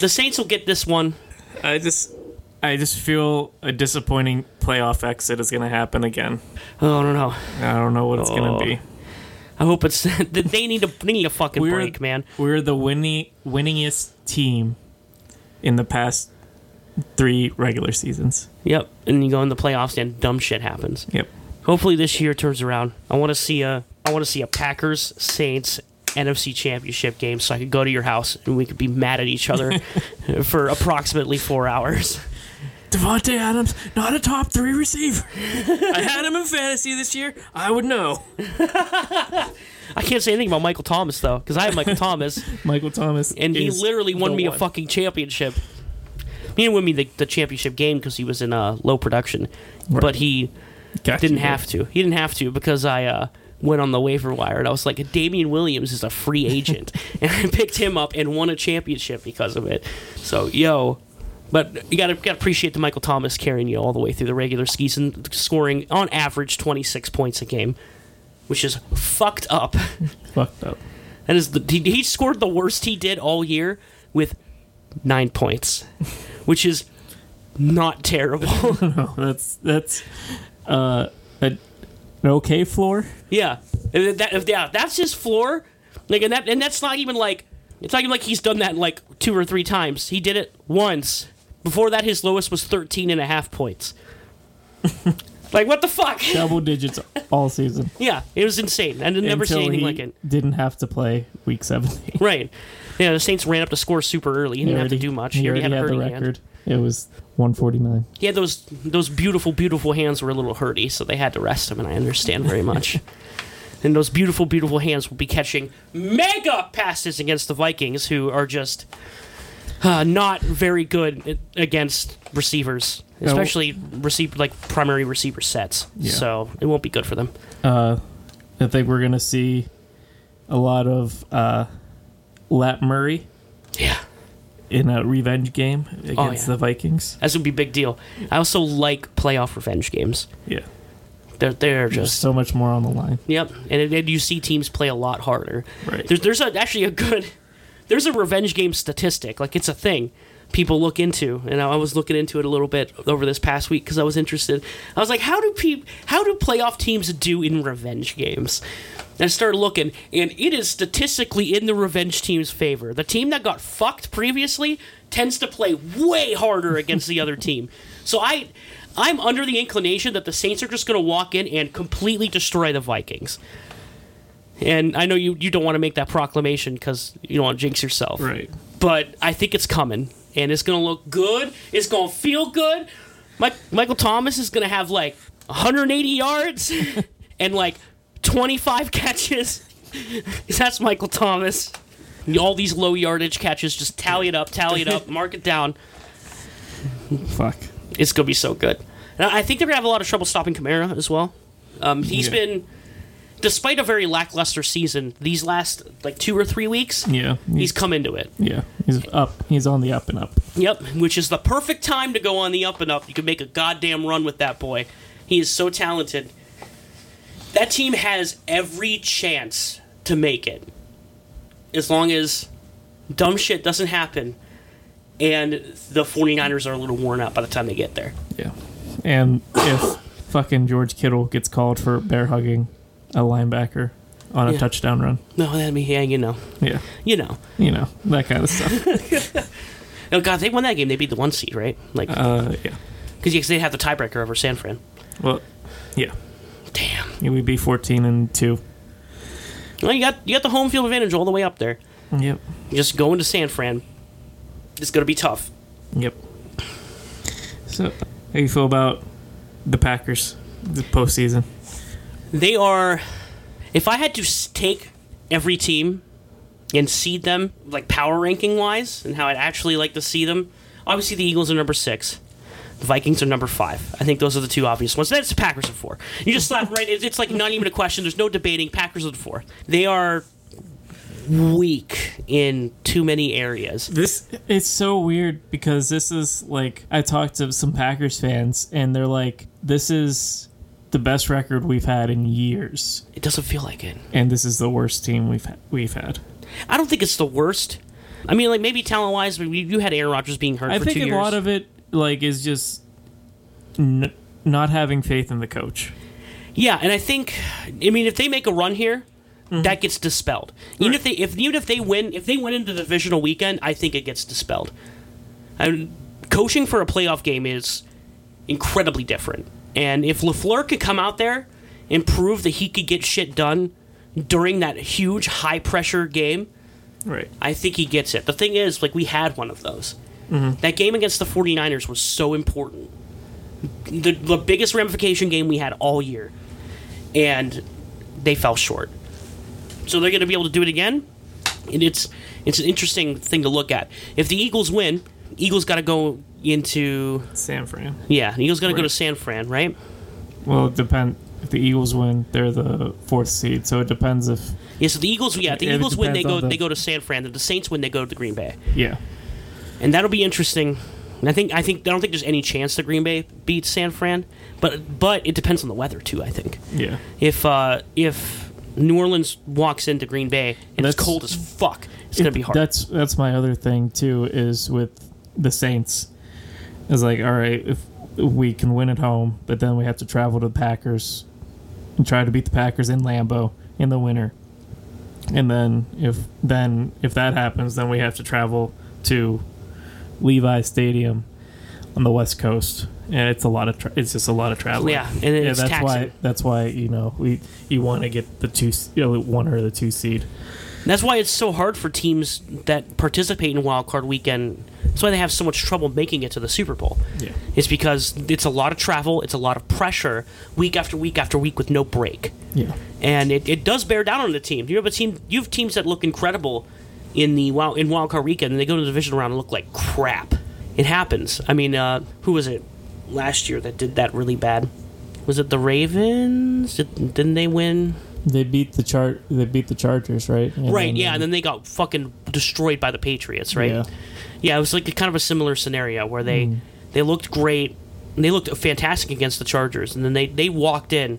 The Saints will get this one. I just I just feel a disappointing playoff exit is going to happen again. Oh, I don't know. I don't know what it's going Oh. to be. I hope it's. [laughs] That they need a they need a fucking We're- break, man. We're the winning winningest team in the past three regular seasons. Yep. And you go in the playoffs and dumb shit happens. Yep. Hopefully this year turns around. I want to see a I want to see a Packers Saints NFC Championship game so I could go to your house and we could be mad at each other [laughs] [laughs] for approximately four hours. Davante Adams, not a top three receiver. I had him in fantasy this year. I would know. [laughs] I can't say anything about Michael Thomas though because I have Michael Thomas Michael Thomas, and he literally won me a fucking championship. He didn't win me the, the championship game because he was in uh, low production, but he Got didn't have to. He didn't have to because I uh, went on the waiver wire, and I was like, Damien Williams is a free agent, [laughs] and I picked him up and won a championship because of it. So yo. But you gotta, gotta appreciate the Michael Thomas carrying you all the way through the regular season, scoring on average 26 points a game, which is fucked up. [laughs] Fucked up. That is the he, he scored the worst he did all year with nine points, [laughs] which is not terrible. [laughs] No, that's that's uh, a, an okay floor. yeah, that, yeah, that's his floor. Like, and that and that's not even like it's not even like he's done that like two or three times. He did it once. Before that, his lowest was 13 and a half points. [laughs] like what the fuck? Double [laughs] digits all season. Yeah, it was insane. I never seen anything like it. Didn't have to play week 17. Right. [laughs] Yeah, the Saints ran up the score super early. He didn't have to do much. He already had a had the hurting hand. record. It was 149. he had those those beautiful, beautiful hands were a little hurty, so they had to rest him, and I understand very [laughs] much. and those beautiful, beautiful hands will be catching mega passes against the Vikings, who are just uh, not very good against receivers, No. especially receive like primary receiver sets. Yeah. So it won't be good for them. Uh, I think we're gonna see a lot of uh, Lat Murray Yeah, in a revenge game oh, against Oh, yeah. the Vikings. that's would be a big deal. I also like playoff revenge games. Yeah, They're they're there's just so much more on the line. Yep, and, and you see teams play a lot harder. Right. There's there's a, actually a good [laughs] there's a revenge game statistic like it's a thing people look into, and I was looking into it a little bit over this past week because I was interested. I was like, how do peop how do playoff teams do in revenge games? And I started looking, and it is statistically in the revenge team's favor. The team that got fucked previously tends to play way harder against the other team. So I, I'm under the inclination that the Saints are just going to walk in and completely destroy the Vikings. And I know you, you don't want to make that proclamation because you don't want to jinx yourself Right. but I think it's coming, and it's gonna look good. It's gonna feel good. Mike, Michael Thomas is gonna have like 180 yards [laughs] and like 25 catches. [laughs] That's Michael Thomas. All these low yardage catches, just tally it up, tally it up, [laughs] mark it down. Fuck. It's gonna be so good. And I think they're gonna have a lot of trouble stopping Kamara as well. Um, he's Yeah. been, despite a very lackluster season, these last like two or three weeks, Yeah. he's come into it. yeah. He's up. He's on the up and up. Yep, which is the perfect time to go on the up and up. You can make a goddamn run with that boy. He is so talented. That team has every chance to make it. As long as dumb shit doesn't happen and the 49ers are a little worn out by the time they get there. Yeah. And if fucking George Kittle gets called for bear hugging a linebacker on a Yeah. touchdown run. No, that'd be yeah, you know. Yeah. You know. You know, that kind of stuff. [laughs] Oh, God, they won that game. They beat the one seed, right? Like, uh, yeah. because they have the tiebreaker over San Fran. Well, yeah. Damn. It would be 14 and 2. Well, you got, you got the home field advantage all the way up there. Yep. Just going to San Fran. It's going to be tough. Yep. So, how you feel about the Packers the postseason? They are. If I had to take every team and seed them, like power ranking wise, and how I'd actually like to see them, obviously the Eagles are number six. The Vikings are number five. I think those are the two obvious ones. Then it's the Packers are four. You just slap right. It's it's like not even a question. There's no debating. Packers are the four. They are weak in too many areas. This it's so weird because this is like I talked to some Packers fans and they're like this is the best record we've had in years It doesn't feel like it. and this is the worst team we've ha- we've had. I don't think it's the worst. I mean, like maybe talent wise, but you had Aaron Rodgers being hurt I for think two a years. lot of it like is just n- not having faith in the coach. Yeah, and I think, I mean, if they make a run here, mm-hmm. that gets dispelled. Even if they, if even if they win, if they win into the divisional weekend, I think it gets dispelled. And coaching for a playoff game is incredibly different. And if Lafleur could come out there and prove that he could get shit done during that huge high pressure game, Right. I think he gets it. The thing is, like, we had one of those. Mm-hmm. That game against the 49ers was so important. The, the biggest ramification game we had all year. And they fell short. So they're going to be able to do it again. And it's it's an interesting thing to look at. If the Eagles win, Eagles got to go into San Fran. yeah, Eagles got to go to San Fran, right? Well, it depends. if the Eagles win, they're the fourth seed. So it depends if Yeah, so the Eagles, yeah, the Eagles win, they go the- they go to San Fran. If the Saints win, they go to Green Bay, yeah. and that'll be interesting. And I think I think I don't think there's any chance that Green Bay beats San Fran, but but it depends on the weather too. I think Yeah. if uh, if New Orleans walks into Green Bay and it's That's- cold as fuck, it's gonna be hard. That's that's my other thing too is with the Saints. Is like all right if we can win at home, but then we have to travel to the Packers and try to beat the Packers in Lambeau in the winter. And then if then if that happens, then we have to travel to Levi Stadium on the West Coast, and it's a lot of tra- it's just a lot of travel. Yeah, and it's that's taxing. why that's why you know we you want to get the two you know, one or the two seed. That's why it's so hard for teams that participate in Wild Card Weekend. That's why they have so much trouble making it to the Super Bowl. Yeah. It's because it's a lot of travel, it's a lot of pressure, week after week after week with no break. Yeah. and it, it does bear down on the team. You have a team, you have teams that look incredible in the wild in wild card weekend, and they go to the division round and look like crap. It happens. I mean, uh, who was it last year that did that really bad? Was it the Ravens? Did, didn't they win? They beat the chart. They beat the Chargers, right? And right, then- yeah, and then they got fucking destroyed by the Patriots, right? Yeah. Yeah, it was like a kind of a similar scenario where they Mm. they looked great. and They looked fantastic against the Chargers, and then they, they walked in.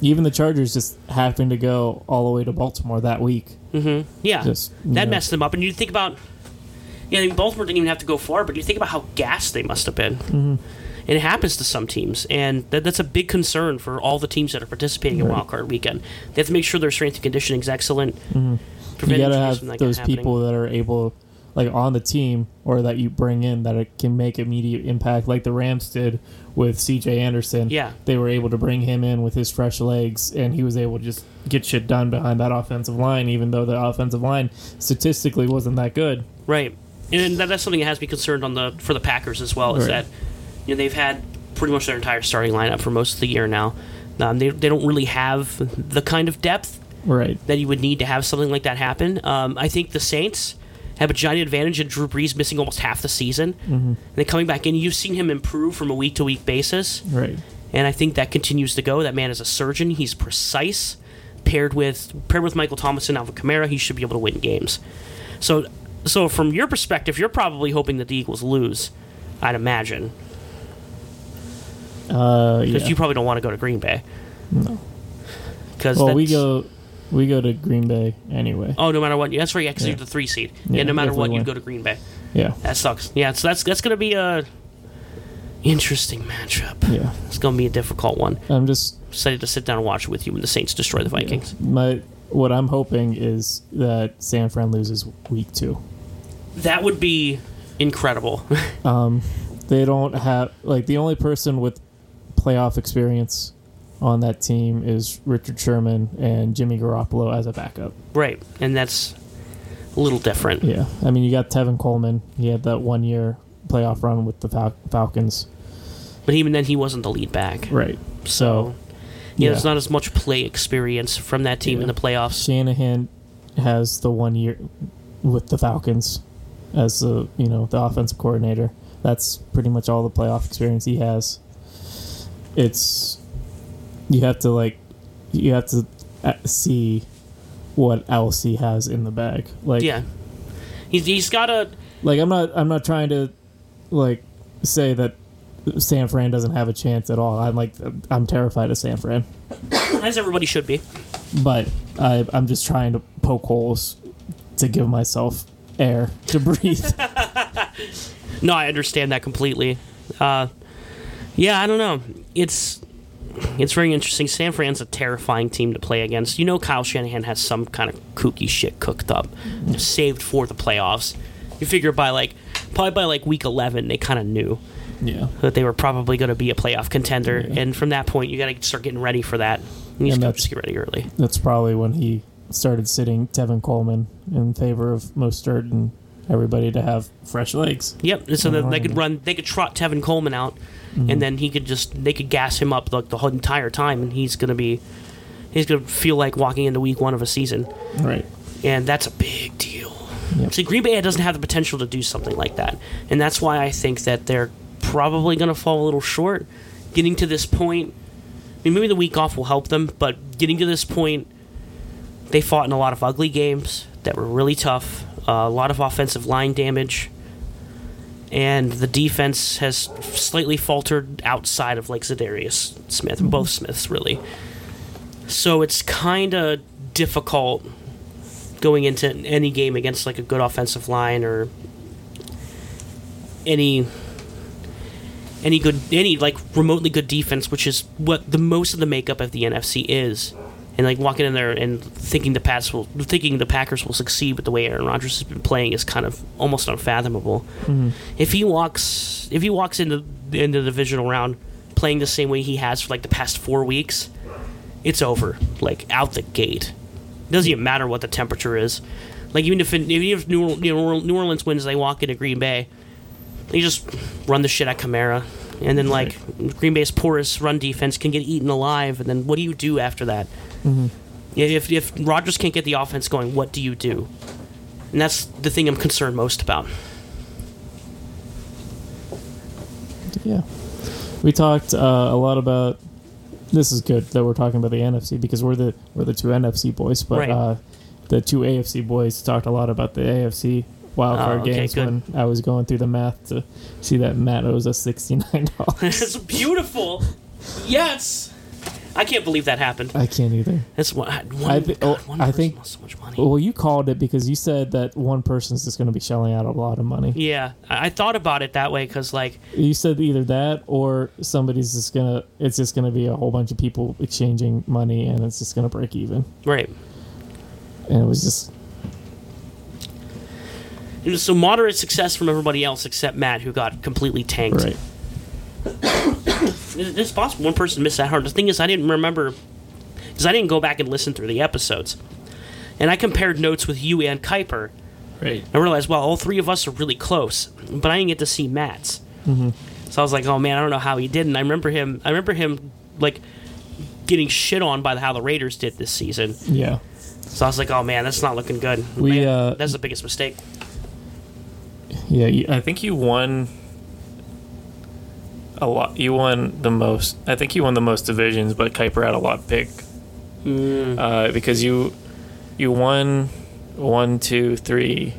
Even the Chargers just happened to go all the way to Baltimore that week. Yeah, Just, that know. messed them up. And you think about, yeah, I mean, Baltimore didn't even have to go far, but you think about how gassed they must have been. Mm-hmm. And it happens to some teams, and that, that's a big concern for all the teams that are participating in Right. Wild Card Weekend. They have to make sure their strength and conditioning is excellent. Mm-hmm. You got to have that those people that are able, like on the team or that you bring in that it can make immediate impact, like the Rams did with C.J. Anderson. Yeah. they were able to bring him in with his fresh legs, and he was able to just get shit done behind that offensive line, even though the offensive line statistically wasn't that good. Right, and that's something that has to be concerned on the for the Packers as well. Is Right. that you know they've had pretty much their entire starting lineup for most of the year now. Um, they they don't really have the kind of depth Right. that you would need to have something like that happen. Um, I think the Saints have a giant advantage in Drew Brees missing almost half the season, Mm-hmm. and then coming back in. You've seen him improve from a week to week basis, Right. and I think that continues to go. That man is a surgeon. He's precise. Paired with paired with Michael Thomas and Alvin Kamara, he should be able to win games. So, so from your perspective, you're probably hoping that the Eagles lose. I'd imagine because yeah. you probably don't want to go to Green Bay. No. Because Well, we go, we go to Green Bay anyway. Oh, no matter what. That's right. Yeah, because Yeah. you're the three seed. Yeah, Yeah, no matter what, you'd go to Green Bay. Yeah. That sucks. Yeah, so that's that's gonna be a interesting matchup. Yeah. It's gonna be a difficult one. I'm just Excited to sit down and watch it with you when the Saints destroy the Vikings. my what I'm hoping is that San Fran loses week two. That would be incredible. [laughs] um, They don't have like the only person with playoff experience on that team is Richard Sherman and Jimmy Garoppolo as a backup. right, and that's a little different. Yeah, I mean you got Tevin Coleman. He had that one year playoff run with the Fal- Falcons. But even then, he wasn't the lead back. Right. So yeah, yeah. there's not as much play experience from that team in the playoffs. Shanahan has the one year with the Falcons as the you know the offensive coordinator. That's pretty much all the playoff experience he has. It's you have to like you have to uh, see what else he has in the bag. Like Yeah, he's he's got a like I'm not I'm not trying to like say that San Fran doesn't have a chance at all. I'm like I'm terrified of San Fran. as everybody should be. but I, I'm just trying to poke holes to give myself air to [laughs] breathe. [laughs] No, I understand that completely. Uh, yeah, I don't know. It's it's very interesting. San Fran's a terrifying team to play against. You know, Kyle Shanahan has some kind of kooky shit cooked up, saved for the playoffs. You figure by like probably by like week eleven, they kind of knew yeah, that they were probably going to be a playoff contender, and from that point, you got to start getting ready for that. You And got to that's- just get ready early. that's probably when he started sitting Tevin Coleman in favor of Mostert and everybody to have fresh legs. Yep. and So that they could run, they could trot Tevin Coleman out, and mm-hmm. then he could just they could gas him up like the whole entire time, and he's gonna be, he's gonna feel like walking into week one of a season, Right. and that's a big deal. Yep. See, Green Bay doesn't have the potential to do something like that, and that's why I think that they're probably gonna fall a little short, getting to this point I mean, maybe the week off will help them, but getting to this point, they fought in a lot of ugly games that were really tough. A lot of offensive line damage, and the defense has slightly faltered outside of like Za'Darius Smith, mm-hmm. both Smiths really. So it's kind of difficult going into any game against like a good offensive line or any any good any like remotely good defense, which is what the most of the makeup of the NFC is. And like walking in there and thinking the Pats will thinking the Packers will succeed with the way Aaron Rodgers has been playing is kind of almost unfathomable. Mm-hmm. If he walks if he walks into into the divisional round playing the same way he has for like the past four weeks, it's over. Like out the gate. It doesn't even matter what the temperature is. Like even if even if New, you know, New Orleans wins, they walk into Green Bay. They just run the shit at Kamara, and then like Green Bay's porous run defense can get eaten alive. And then what do you do after that? If if Rodgers can't get the offense going, what do you do? And that's the thing I'm concerned most about. Yeah. We talked uh, a lot about. This is good that we're talking about the NFC because we're the we're the two NFC boys, but Right. uh, the two AFC boys talked a lot about the AFC wildcard Oh, okay, games good. when I was going through the math to see that Matt owes us sixty nine [laughs] dollars. it's beautiful. Yes. I can't believe that happened. I can't either. That's one. one, I thi- God, oh, one I think- lost so much money. Well, you called it because you said that one person's just going to be shelling out a lot of money. Yeah, I I thought about it that way because like You said either that or somebody's just gonna. It's just gonna be a whole bunch of people exchanging money, and it's just gonna break even. right. And it was just It was so moderate success from everybody else except Matt, who got completely tanked. right. It- It's possible one person missed that hard. The thing is, I didn't remember because I didn't go back and listen through the episodes, and I compared notes with you and Kuiper. Right. I realized, well, all three of us are really close, but I didn't get to see Matt's. Mm-hmm. So I was like, oh man, I don't know how he did. And I remember him. I remember him like getting shit on by how the Raiders did this season. Yeah. So I was like, oh man, that's not looking good. We, Man, uh, that's the biggest mistake. Yeah. You, I think you won a lot. You won the most. I think you won the most divisions, but Kuiper had a lot pick uh, because you you won one, two, three.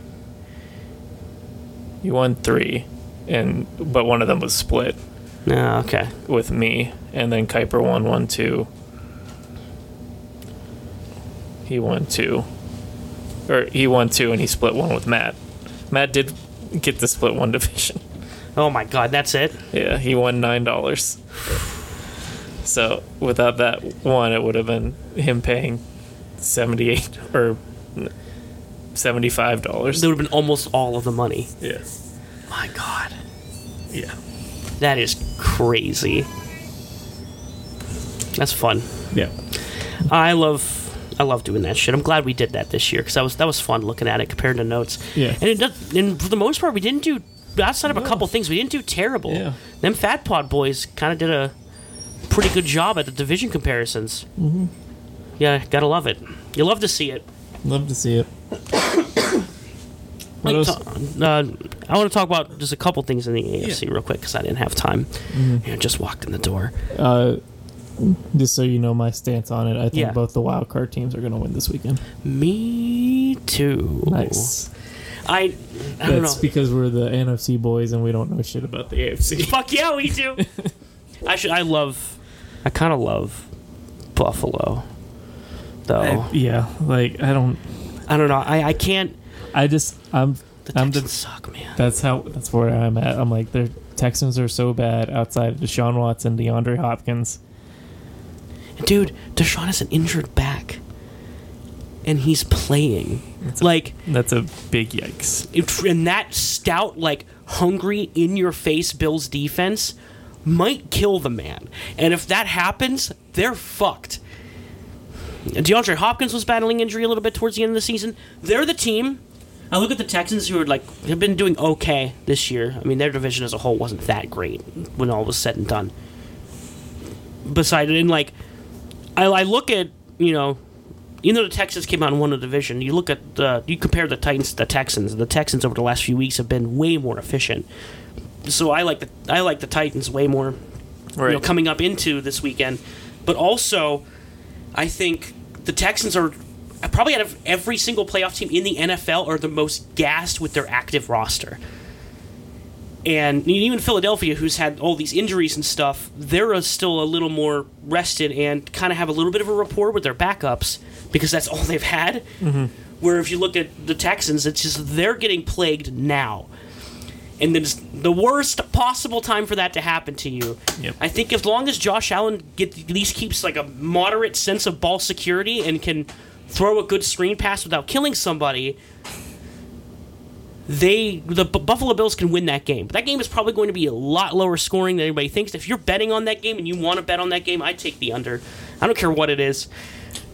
You won three, and but one of them was split No, okay. with me, and then Kuiper won one, two. He won two, or he won two, and he split one with Matt. Matt did get to split one [laughs] division. Oh my god, that's it. Yeah, he won nine dollars. So without that one, it would have been him paying seventy-eight or seventy-five dollars. That would have been almost all of the money. Yeah, My god, yeah. that is crazy. That's fun. yeah. I love I love doing that shit. I'm glad we did that this year because that was that was fun looking at it compared to notes. Yeah. and it and for the most part, we didn't do outside of a couple things. We didn't do terrible. Yeah. Them Fat Pod boys kind of did a pretty good job at the division comparisons. Mm-hmm. Yeah, gotta love it. You love to see it. Love to see it. Like, ta- uh, I want to talk about just a couple things in the AFC real quick because I didn't have time. Mm-hmm. Yeah, just walked in the door. Uh, just so you know my stance on it, I think Yeah. both the wild card teams are going to win this weekend. Me too. Nice. I I don't That's know. because we're the NFC boys and we don't know shit about the AFC. [laughs] Fuck yeah, we do. [laughs] I should. I love. I kind of love Buffalo, though. I, yeah, like I don't. I don't know. I, I can't. I just I'm The I'm Texans the suck, man. That's how. That's where I'm at. I'm like, the Texans are so bad outside of Deshaun Watson, DeAndre Hopkins. Dude, Deshaun has an injured back, and he's playing. like, That's a big yikes. if, and that stout, like hungry, in your face Bills defense might kill the man. And if that happens, they're fucked. DeAndre Hopkins was battling injury a little bit towards the end of the season. They're the team. I look at the Texans who are like have been doing okay this year. I mean, their division as a whole wasn't that great when all was said and done. Besides, and like, I, I look at you know, even though the Texans came out and won the division, you look at the you compare the Titans to the Texans. The Texans over the last few weeks have been way more efficient. So I like the I like the Titans way more. You know, coming up into this weekend, but also I think the Texans are probably out of every single playoff team in the NFL are the most gassed with their active roster. And even Philadelphia, who's had all these injuries and stuff, they're still a little more rested and kind of have a little bit of a rapport with their backups because that's [laughs] all they've had. Mm-hmm. Where if you look at the Texans, it's just they're getting plagued now. And then it's the worst possible time for that to happen to you. Yep. I think as long as Josh Allen get, at least keeps like a moderate sense of ball security and can throw a good screen pass without killing somebody, they the B- Buffalo Bills can win that game. But that game is probably going to be a lot lower scoring than anybody thinks. If you're betting on that game and you want to bet on that game, I'd take the under. I don't care what it is.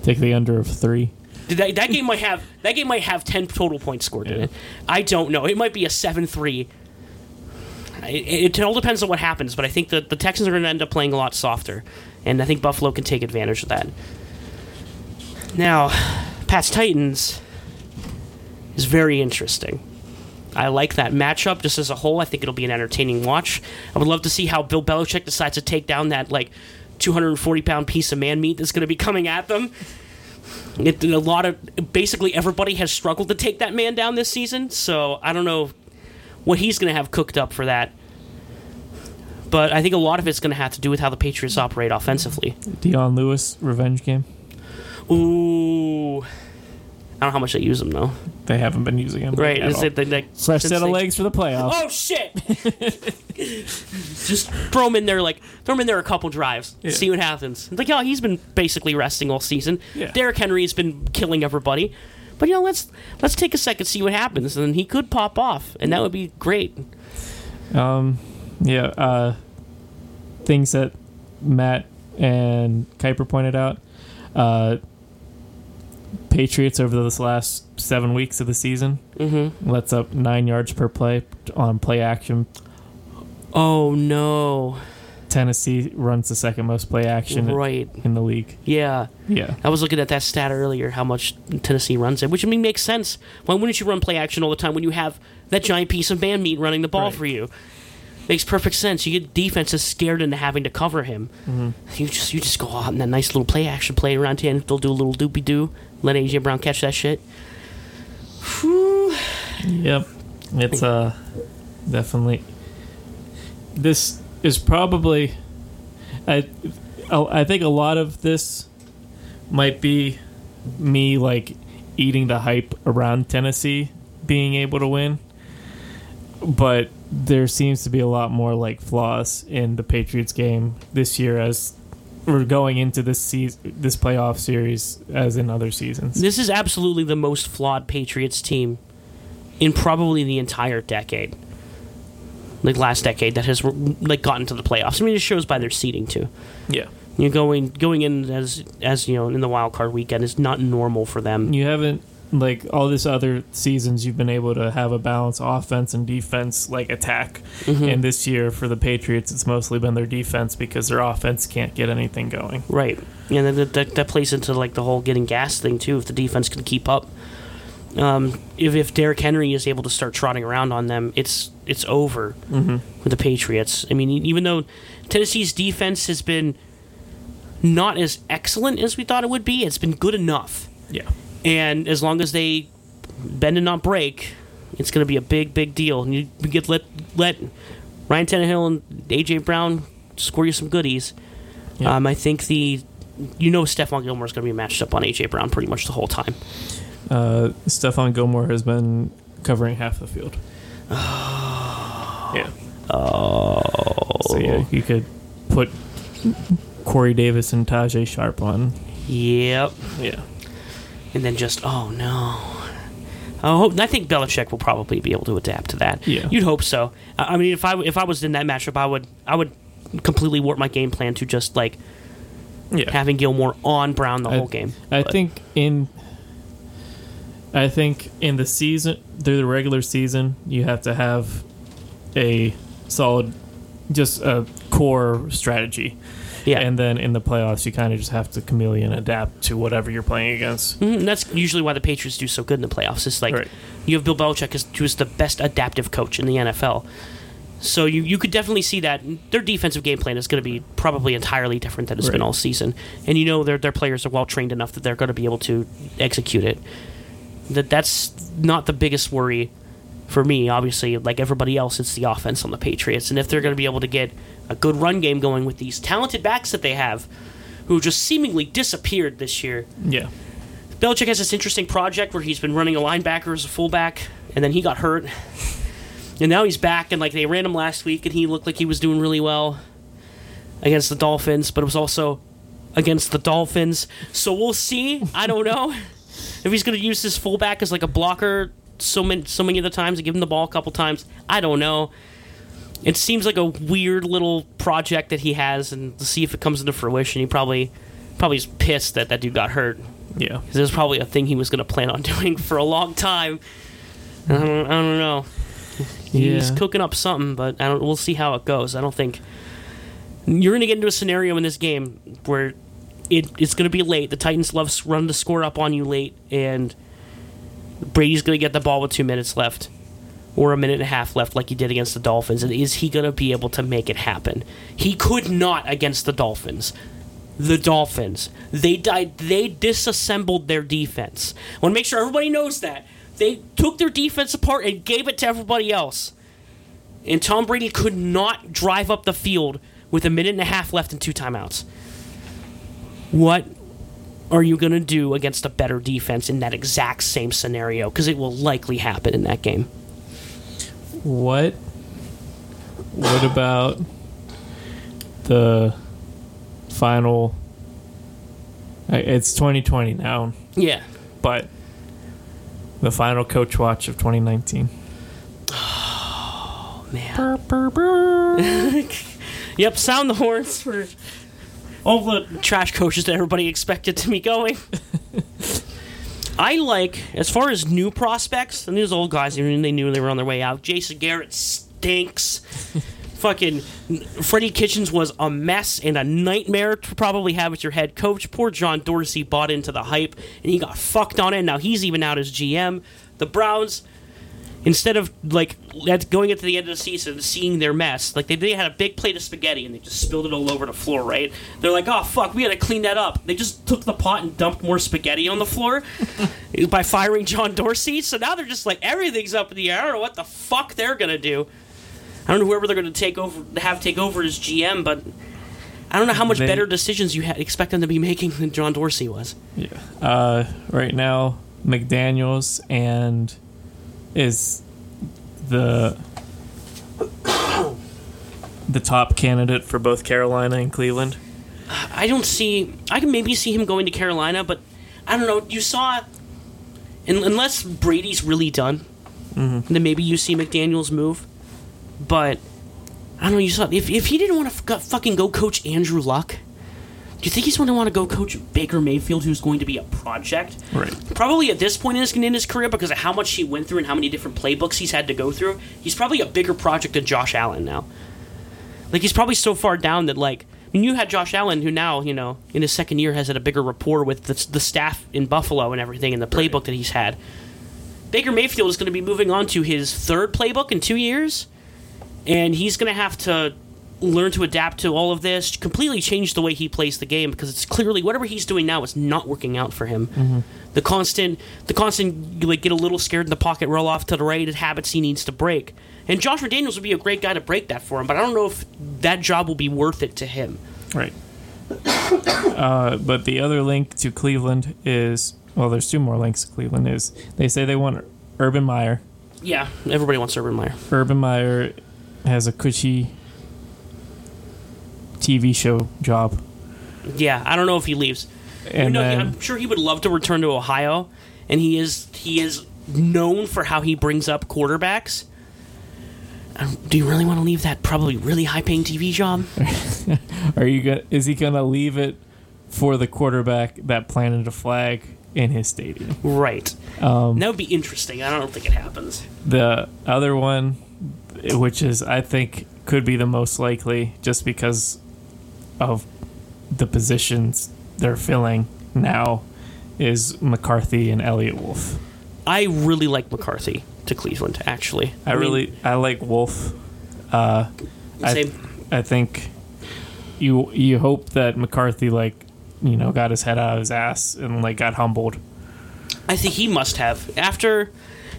Take the under of three. That, that game might have that game might have ten total points scored in it. I don't know. It might be a seven three. It, it all depends on what happens, but I think that the Texans are going to end up playing a lot softer, and I think Buffalo can take advantage of that. Now, Pats Titans is very interesting. I like that matchup just as a whole. I think it'll be an entertaining watch. I would love to see how Bill Belichick decides to take down that like 240 pound piece of man meat that's going to be coming at them. It, a lot of basically everybody has struggled to take that man down this season, so I don't know what he's going to have cooked up for that. But I think a lot of it's going to have to do with how the Patriots operate offensively. Dion Lewis revenge game. Ooh, I don't know how much they use them though. They haven't been using them. Right? Is it the, like fresh set of they- legs for the playoffs? Oh shit! Just throw him in there, like throw him in there a couple drives, Yeah. see what happens. It's like, oh, he's been basically resting all season. Yeah. Derrick Henry's been killing everybody, but you know, let's let's take a second, see what happens, and he could pop off, and that would be great. Um, yeah. Uh, things that Matt and Kuiper pointed out. Uh, Patriots over this last seven weeks of the season Mm-hmm. lets up nine yards per play on play action. Oh no! Tennessee runs the second most play action Right? in the league. Yeah. Yeah. I was looking at that stat earlier, how much Tennessee runs it, which I mean makes sense. Why wouldn't you run play action all the time when you have that giant piece of man meat running the ball Right. for you? Makes perfect sense. You get defenses scared into having to cover him. Mm-hmm. You just you just go out in that nice little play action play around here, and they'll do a little doopy doo. Let AJ Brown catch that shit. Whew. Yep. It's uh definitely this is probably I I think a lot of this might be me like eating the hype around Tennessee being able to win. But there seems to be a lot more like flaws in the Patriots game this year as we're going into this season, this playoff series as in other seasons. This is absolutely the most flawed Patriots team in probably the entire decade. Like last decade that has like gotten to the playoffs. I mean, it shows by their seeding too. Yeah. You're going going in as as you know in the wild card weekend is not normal for them. you haven't like all this other seasons you've been able to have a balanced offense and defense like attack and this year for the patriots it's mostly been their defense because their offense can't get anything going Right, and then that, that, that plays into like the whole getting gas thing too. If the defense can keep up, um, if if Derrick Henry is able to start trotting around on them, it's it's over with the Patriots. I mean, even though Tennessee's defense has been not as excellent as we thought it would be, it's been good enough. yeah And as long as they bend and not break, it's going to be a big, big deal. And you get let let Ryan Tannehill and AJ Brown score you some goodies. Yeah. Um, I think the you know Stephon Gilmore is going to be matched up on AJ Brown pretty much the whole time. uh stephon gilmore has been covering half the field [sighs] yeah oh so yeah you could put corey davis and tajaé sharpe on Yep. yeah And then just oh no. I hope. I think Belichick will probably be able to adapt to that. Yeah. you'd hope so. I I mean, if I if I was in that matchup, I would I would completely warp my game plan to just like yeah having Gilmore on Brown the I- whole game. I But- think in I think in the season through the regular season you have to have a solid just a core strategy. Yeah. And then in the playoffs you kind of just have to chameleon adapt to whatever you're playing against. Mhm, and that's usually why the Patriots do so good in the playoffs. It's like Right. you have Bill Belichick, who's the best adaptive coach in the NFL. So you, you could definitely see that their defensive game plan is going to be probably entirely different than it's been all season, and you know their their players are well trained enough that they're going to be able to execute it. That that's not the biggest worry for me. Obviously, like everybody else, it's the offense on the Patriots, and if they're going to be able to get a good run game going with these talented backs that they have, who just seemingly disappeared this year. Yeah. Belichick has this interesting project where he's been running a linebacker as a fullback, and then he got hurt, and now he's back. And like they ran him last week, and he looked like he was doing really well against the Dolphins, but it was also against the Dolphins. So we'll see. I don't know [laughs] if he's going to use his fullback as like a blocker so many so many of the times and give him the ball a couple times. I don't know. It seems like a weird little project that he has, and to see if it comes into fruition, he probably probably is pissed that that dude got hurt. Yeah. 'Cause it was probably a thing he was going to plan on [laughs] doing for a long time. I don't, I don't know. He's Yeah. cooking up something, but I don't, we'll see how it goes. I don't think you're going to get into a scenario in this game where it, it's going to be late. The Titans love run the score up on you late, and Brady's going to get the ball with two minutes left or a minute and a half left, like he did against the Dolphins. And is he going to be able to make it happen? He could not against the Dolphins the Dolphins. They died. They disassembled their defense. I want to make sure everybody knows that they took their defense apart and gave it to everybody else. And Tom Brady could not drive up the field with a minute and a half left and two timeouts. What are you going to do against a better defense in that exact same scenario? Because it will likely happen in that game. What? What about the final? It's 2020 now, Yeah. but the final coach watch of 2019. [sighs] Oh, Man. [laughs] yep, sound the horns for all the trash coaches that everybody expected to be going. [laughs] I like, as far as new prospects, and these old guys, even they knew they were on their way out. Jason Garrett stinks. [laughs] Fucking Freddie Kitchens was a mess and a nightmare to probably have as your head coach. Poor John Dorsey bought into the hype and he got fucked on it. Now he's even out as GM. The Browns, instead of like at- going into the end of the season and seeing their mess, like they, they had a big plate of spaghetti and they just spilled it all over the floor, right? They're like, oh fuck, we gotta clean that up. They just took the pot and dumped more spaghetti on the floor [laughs] by firing John Dorsey. So now they're just like everything's up in the air. I don't know what the fuck they're gonna do. I don't know whoever they're gonna take over, have take over as GM, but. I don't know how much They- better decisions you ha- expect them to be making than John Dorsey was. Yeah. Uh, right now, McDaniels and is the the top candidate for both Carolina and Cleveland. I don't see. I can maybe see him going to Carolina, but I don't know. You saw, un- unless Brady's really done, mm-hmm. then maybe you see McDaniels move. But I don't know. You saw if if he didn't want to f- fucking go coach Andrew Luck, do you think he's going to want to go coach Baker Mayfield, who's going to be a project? Right. Probably at this point in his, in his career, because of how much he went through and how many different playbooks he's had to go through, he's probably a bigger project than Josh Allen now. Like he's probably so far down that like I mean, you had Josh Allen, who now you know in his second year has had a bigger rapport with the, the staff in Buffalo and everything, and the playbook that he's had. Baker Mayfield is going to be moving on to his third playbook in two years, and he's going to have to learn to adapt to all of this, completely change the way he plays the game because it's clearly whatever he's doing now is not working out for him. The constant, the constant, like get a little scared in the pocket, roll off to the right, habits he needs to break. And Josh McDaniels would be a great guy to break that for him, but I don't know if that job will be worth it to him. Right. [coughs] uh, but the other link to Cleveland is well, there's two more links to Cleveland. Is they say they want Urban Meyer. Yeah, everybody wants Urban Meyer. Urban Meyer has a cushy TV show job, Yeah, I don't know if he leaves. You know, then I'm sure he would love to return to Ohio, and he is he is known for how he brings up quarterbacks. Um, do you really want to leave that probably really high paying TV job? [laughs] are you gonna? Is he gonna leave it for the quarterback that planted a flag in his stadium? Right. Um, that would be interesting. I don't think it happens. The other one, which is I think could be the most likely, just because of the positions they're filling now, is McCarthy and Eliot Wolf. I really like McCarthy to Cleveland. Actually, I, mean, really I like Wolf. Uh, I- Same. I think you you hope that McCarthy like you know got his head out of his ass and like got humbled. I think he must have after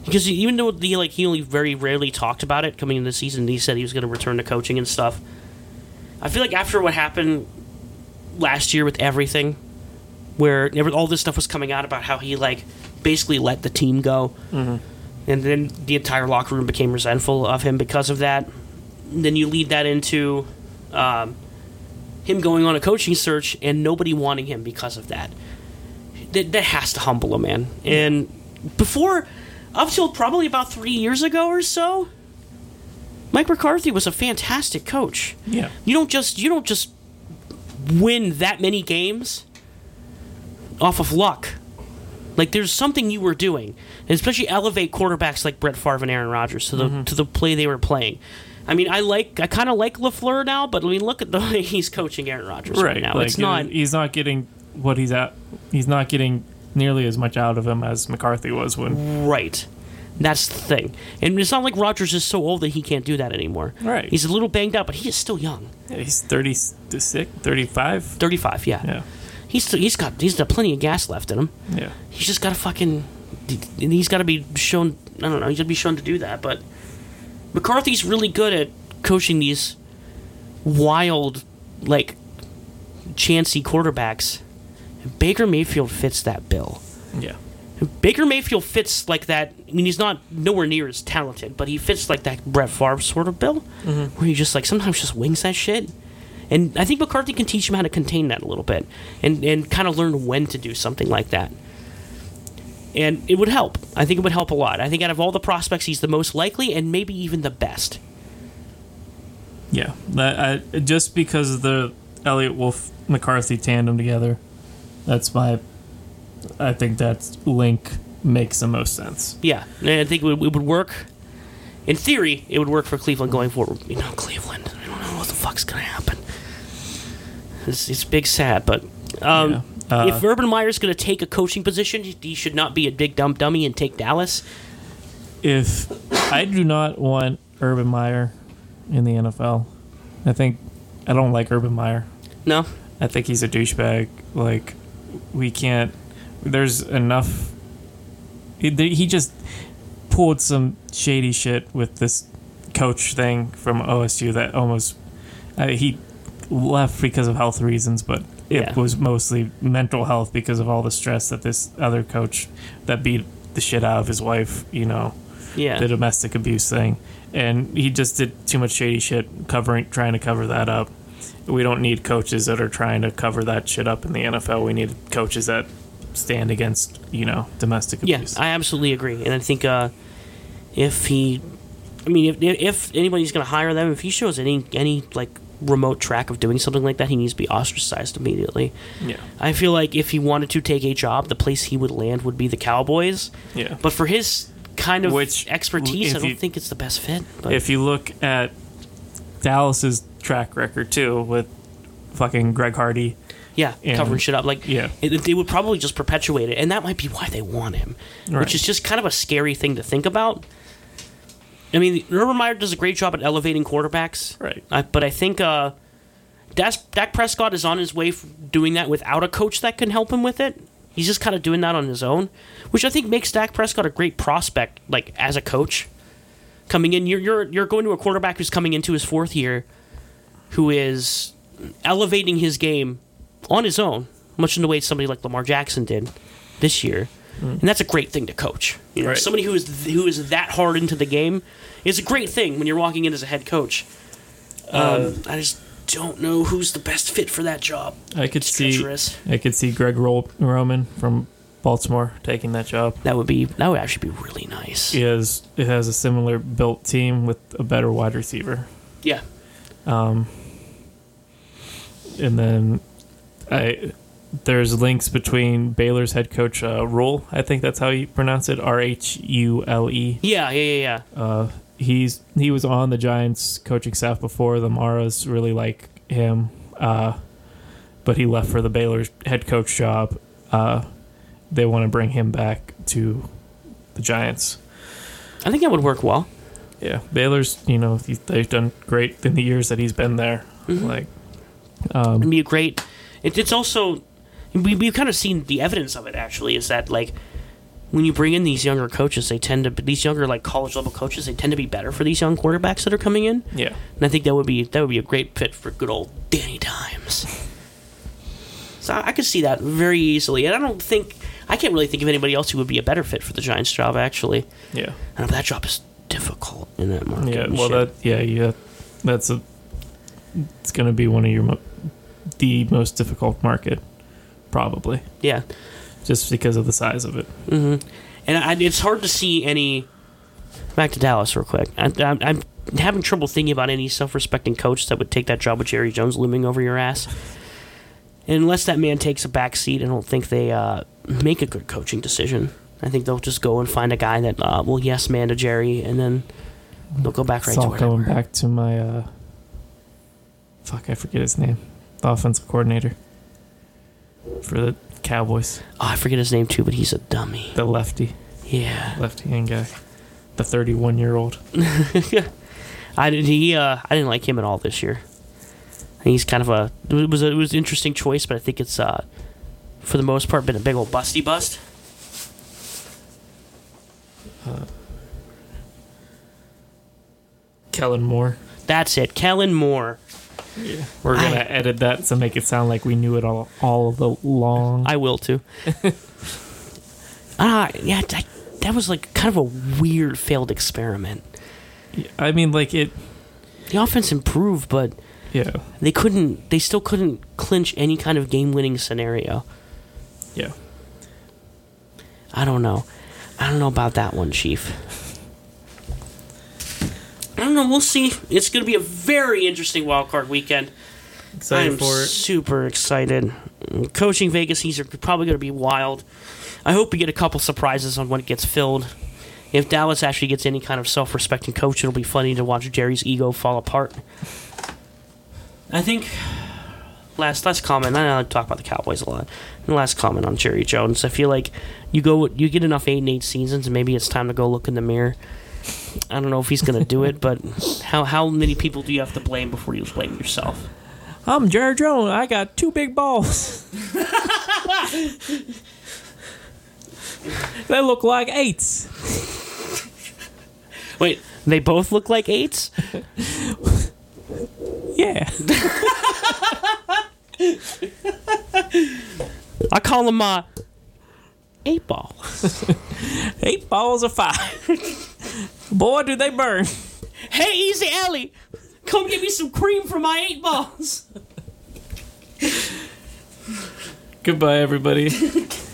because even though he like he only very rarely talked about it coming into the season, he said he was going to return to coaching and stuff. I feel like after what happened last year with everything, where all this stuff was coming out about how he like basically let the team go, and then the entire locker room became resentful of him because of that. Then you lead that into um, him going on a coaching search and nobody wanting him because of that that, that has to humble a man. And before, up till probably about three years ago or so, Mike McCarthy was a fantastic coach. Yeah. You don't just you don't just win that many games off of luck. Like there's something you were doing, and especially elevate quarterbacks like Brett Favre and Aaron Rodgers to the mm-hmm. to the play they were playing. I mean, I like I kind of like Lafleur now, but I mean, look at the [laughs] way he's coaching Aaron Rodgers right, Right. now. like it's not he's not getting what he's at. He's not getting nearly as much out of him as McCarthy was when. Right. That's the thing. And it's not like Rodgers is so old that he can't do that anymore. Right. He's a little banged up, but he is still young. He's 36, 35. 35, yeah. Yeah. He's still, he's got he's got plenty of gas left in him. Yeah. He's just got to fucking he's got to be shown I don't know, he's got to be shown to do that, but McCarthy's really good at coaching these wild like chancy quarterbacks. Baker Mayfield fits that bill. Yeah. Baker Mayfield fits like that. I mean, he's not nowhere near as talented, but he fits like that Brett Favre sort of bill, mm-hmm. where he just like sometimes just wings that shit. And I think McCarthy can teach him how to contain that a little bit, and and kind of learn when to do something like that. And it would help. I think it would help a lot. I think out of all the prospects, he's the most likely, and maybe even the best. Yeah. That, I, just because of the Eliot Wolf McCarthy tandem together, that's my. I think that link makes the most sense. Yeah, and I think it would, it would work. In theory, it would work for Cleveland going forward. You know, Cleveland. I don't know what the fuck's gonna happen. It's, it's big sad, but um, Yeah. Uh, if Urban Meyer's gonna take a coaching position, he should not be a big dumb dummy and take Dallas. If I do not want Urban Meyer in the NFL, I think I don't like Urban Meyer. No, I think he's a douchebag. Like we can't. There's enough. He, he just pulled some shady shit with this coach thing from OSU that almost uh, he left because of health reasons, but it Yeah. was mostly mental health because of all the stress that this other coach that beat the shit out of his wife, you know, yeah, the domestic abuse thing, and he just did too much shady shit covering, trying to cover that up. We don't need coaches that are trying to cover that shit up in the NFL. We need coaches that stand against, you know, domestic abuse. yeah. I absolutely agree, and I think uh, if he, I mean, if if anybody's gonna hire them, if he shows any any like remote track of doing something like that, he needs to be ostracized immediately. yeah, I feel like if he wanted to take a job, the place he would land would be the Cowboys. yeah. But for his kind of Which, expertise, I don't you- think it's the best fit. But if you look at Dallas's track record too, with fucking Greg Hardy, yeah, and- covering shit up, like yeah. it, they would probably just perpetuate it, and that might be why they want him, Right. which is just kind of a scary thing to think about. I mean, Urban Meyer does a great job at elevating quarterbacks, Right. I, but I think uh, Dak, Dak Prescott is on his way doing that without a coach that can help him with it. He's just kind of doing that on his own, which I think makes Dak Prescott a great prospect, like as a coach. Coming in, you're you're you're going to a quarterback who's coming into his fourth year, who is elevating his game on his own, much in the way somebody like Lamar Jackson did this year. And that's a great thing to coach. You know, Right. somebody who is who is that hard into the game is a great thing when you're walking in as a head coach. Um, I just don't know who's the best fit for that job. I could It's see, treacherous. I could see Greg Ro- Roman from Baltimore taking that job. That would be that would actually be really nice. He has it has a similar built team with a better wide receiver. Yeah. Um, and then I there's links between Baylor's head coach uh, Rhule. I think that's how you pronounce it. R H U L E. Yeah, yeah, yeah, yeah. Uh, he's he was on the Giants coaching staff before. The Maras really like him, uh, but he left for the Baylor's head coach job. Uh, they want to bring him back to the Giants. I think that would work well. Yeah, Baylor's. You know they've done great in the years that he's been there. Like It'd be a great. It, it's also we we've kind of seen the evidence of it. Actually, is that like when you bring in these younger coaches, they tend to these younger like college level coaches. They tend to be better for these young quarterbacks that are coming in. yeah, And I think that would be that would be a great fit for good old Danny Dimes. So I I could see that very easily, and I don't think I can't really think of anybody else who would be a better fit for the Giants job. Actually, yeah, and that job is difficult in that market. yeah. Well, shit. that yeah, yeah. That's a. It's gonna be one of your mo- the most difficult market, probably, yeah, just because of the size of it. and I, it's hard to see any. Back to Dallas real quick. I, I'm, I'm having trouble thinking about any self-respecting coach that would take that job with Jerry Jones looming over your ass. And unless that man takes a back seat, I don't think they uh, make a good coaching decision. I think they'll just go and find a guy that uh, will yes man to Jerry, and then they'll go back right it's to all going back to my. uh Fuck, I forget his name. The offensive coordinator for the Cowboys, Oh, I forget his name too, but he's a dummy. the lefty, Yeah, lefty hand guy, the thirty-one-year-old. [laughs] I did. He uh, I didn't like him at all this year. He's kind of a it was a, it was an interesting choice, but I think it's uh, for the most part been a big old busty bust. Kellen Moore. That's it, Kellen Moore. We're gonna I- edit that to make it sound like we knew it all all the long. I will too. [laughs] Ah, yeah, that, that was like kind of a weird failed experiment. I mean, like it. The offense improved, but Yeah, they couldn't. They still couldn't clinch any kind of game-winning scenario. yeah. I don't know. I don't know about that one, Chief. I don't know. We'll see. It's going to be a very interesting wild card weekend. Excited I'm for it. super excited. Coaching vacancies are probably going to be wild. I hope we get a couple surprises on when it gets filled. If Dallas actually gets any kind of self-respecting coach, it'll be funny to watch Jerry's ego fall apart. I think last last comment. I know I talk about the Cowboys a lot. And last comment on Jerry Jones. I feel like you go you get enough eight and eight seasons, and maybe it's time to go look in the mirror. I don't know if he's going to do it, but how how many people do you have to blame before you blame yourself? I'm Jared Jones. I got two big balls. they look like eights. Wait, they both look like eights? Yeah. [laughs] I call them uh, eight ball. [laughs] Eight balls of fire. [laughs] Boy, do they burn. Hey, Easy Ellie, come get me some cream for my eight balls. Goodbye, everybody. [laughs]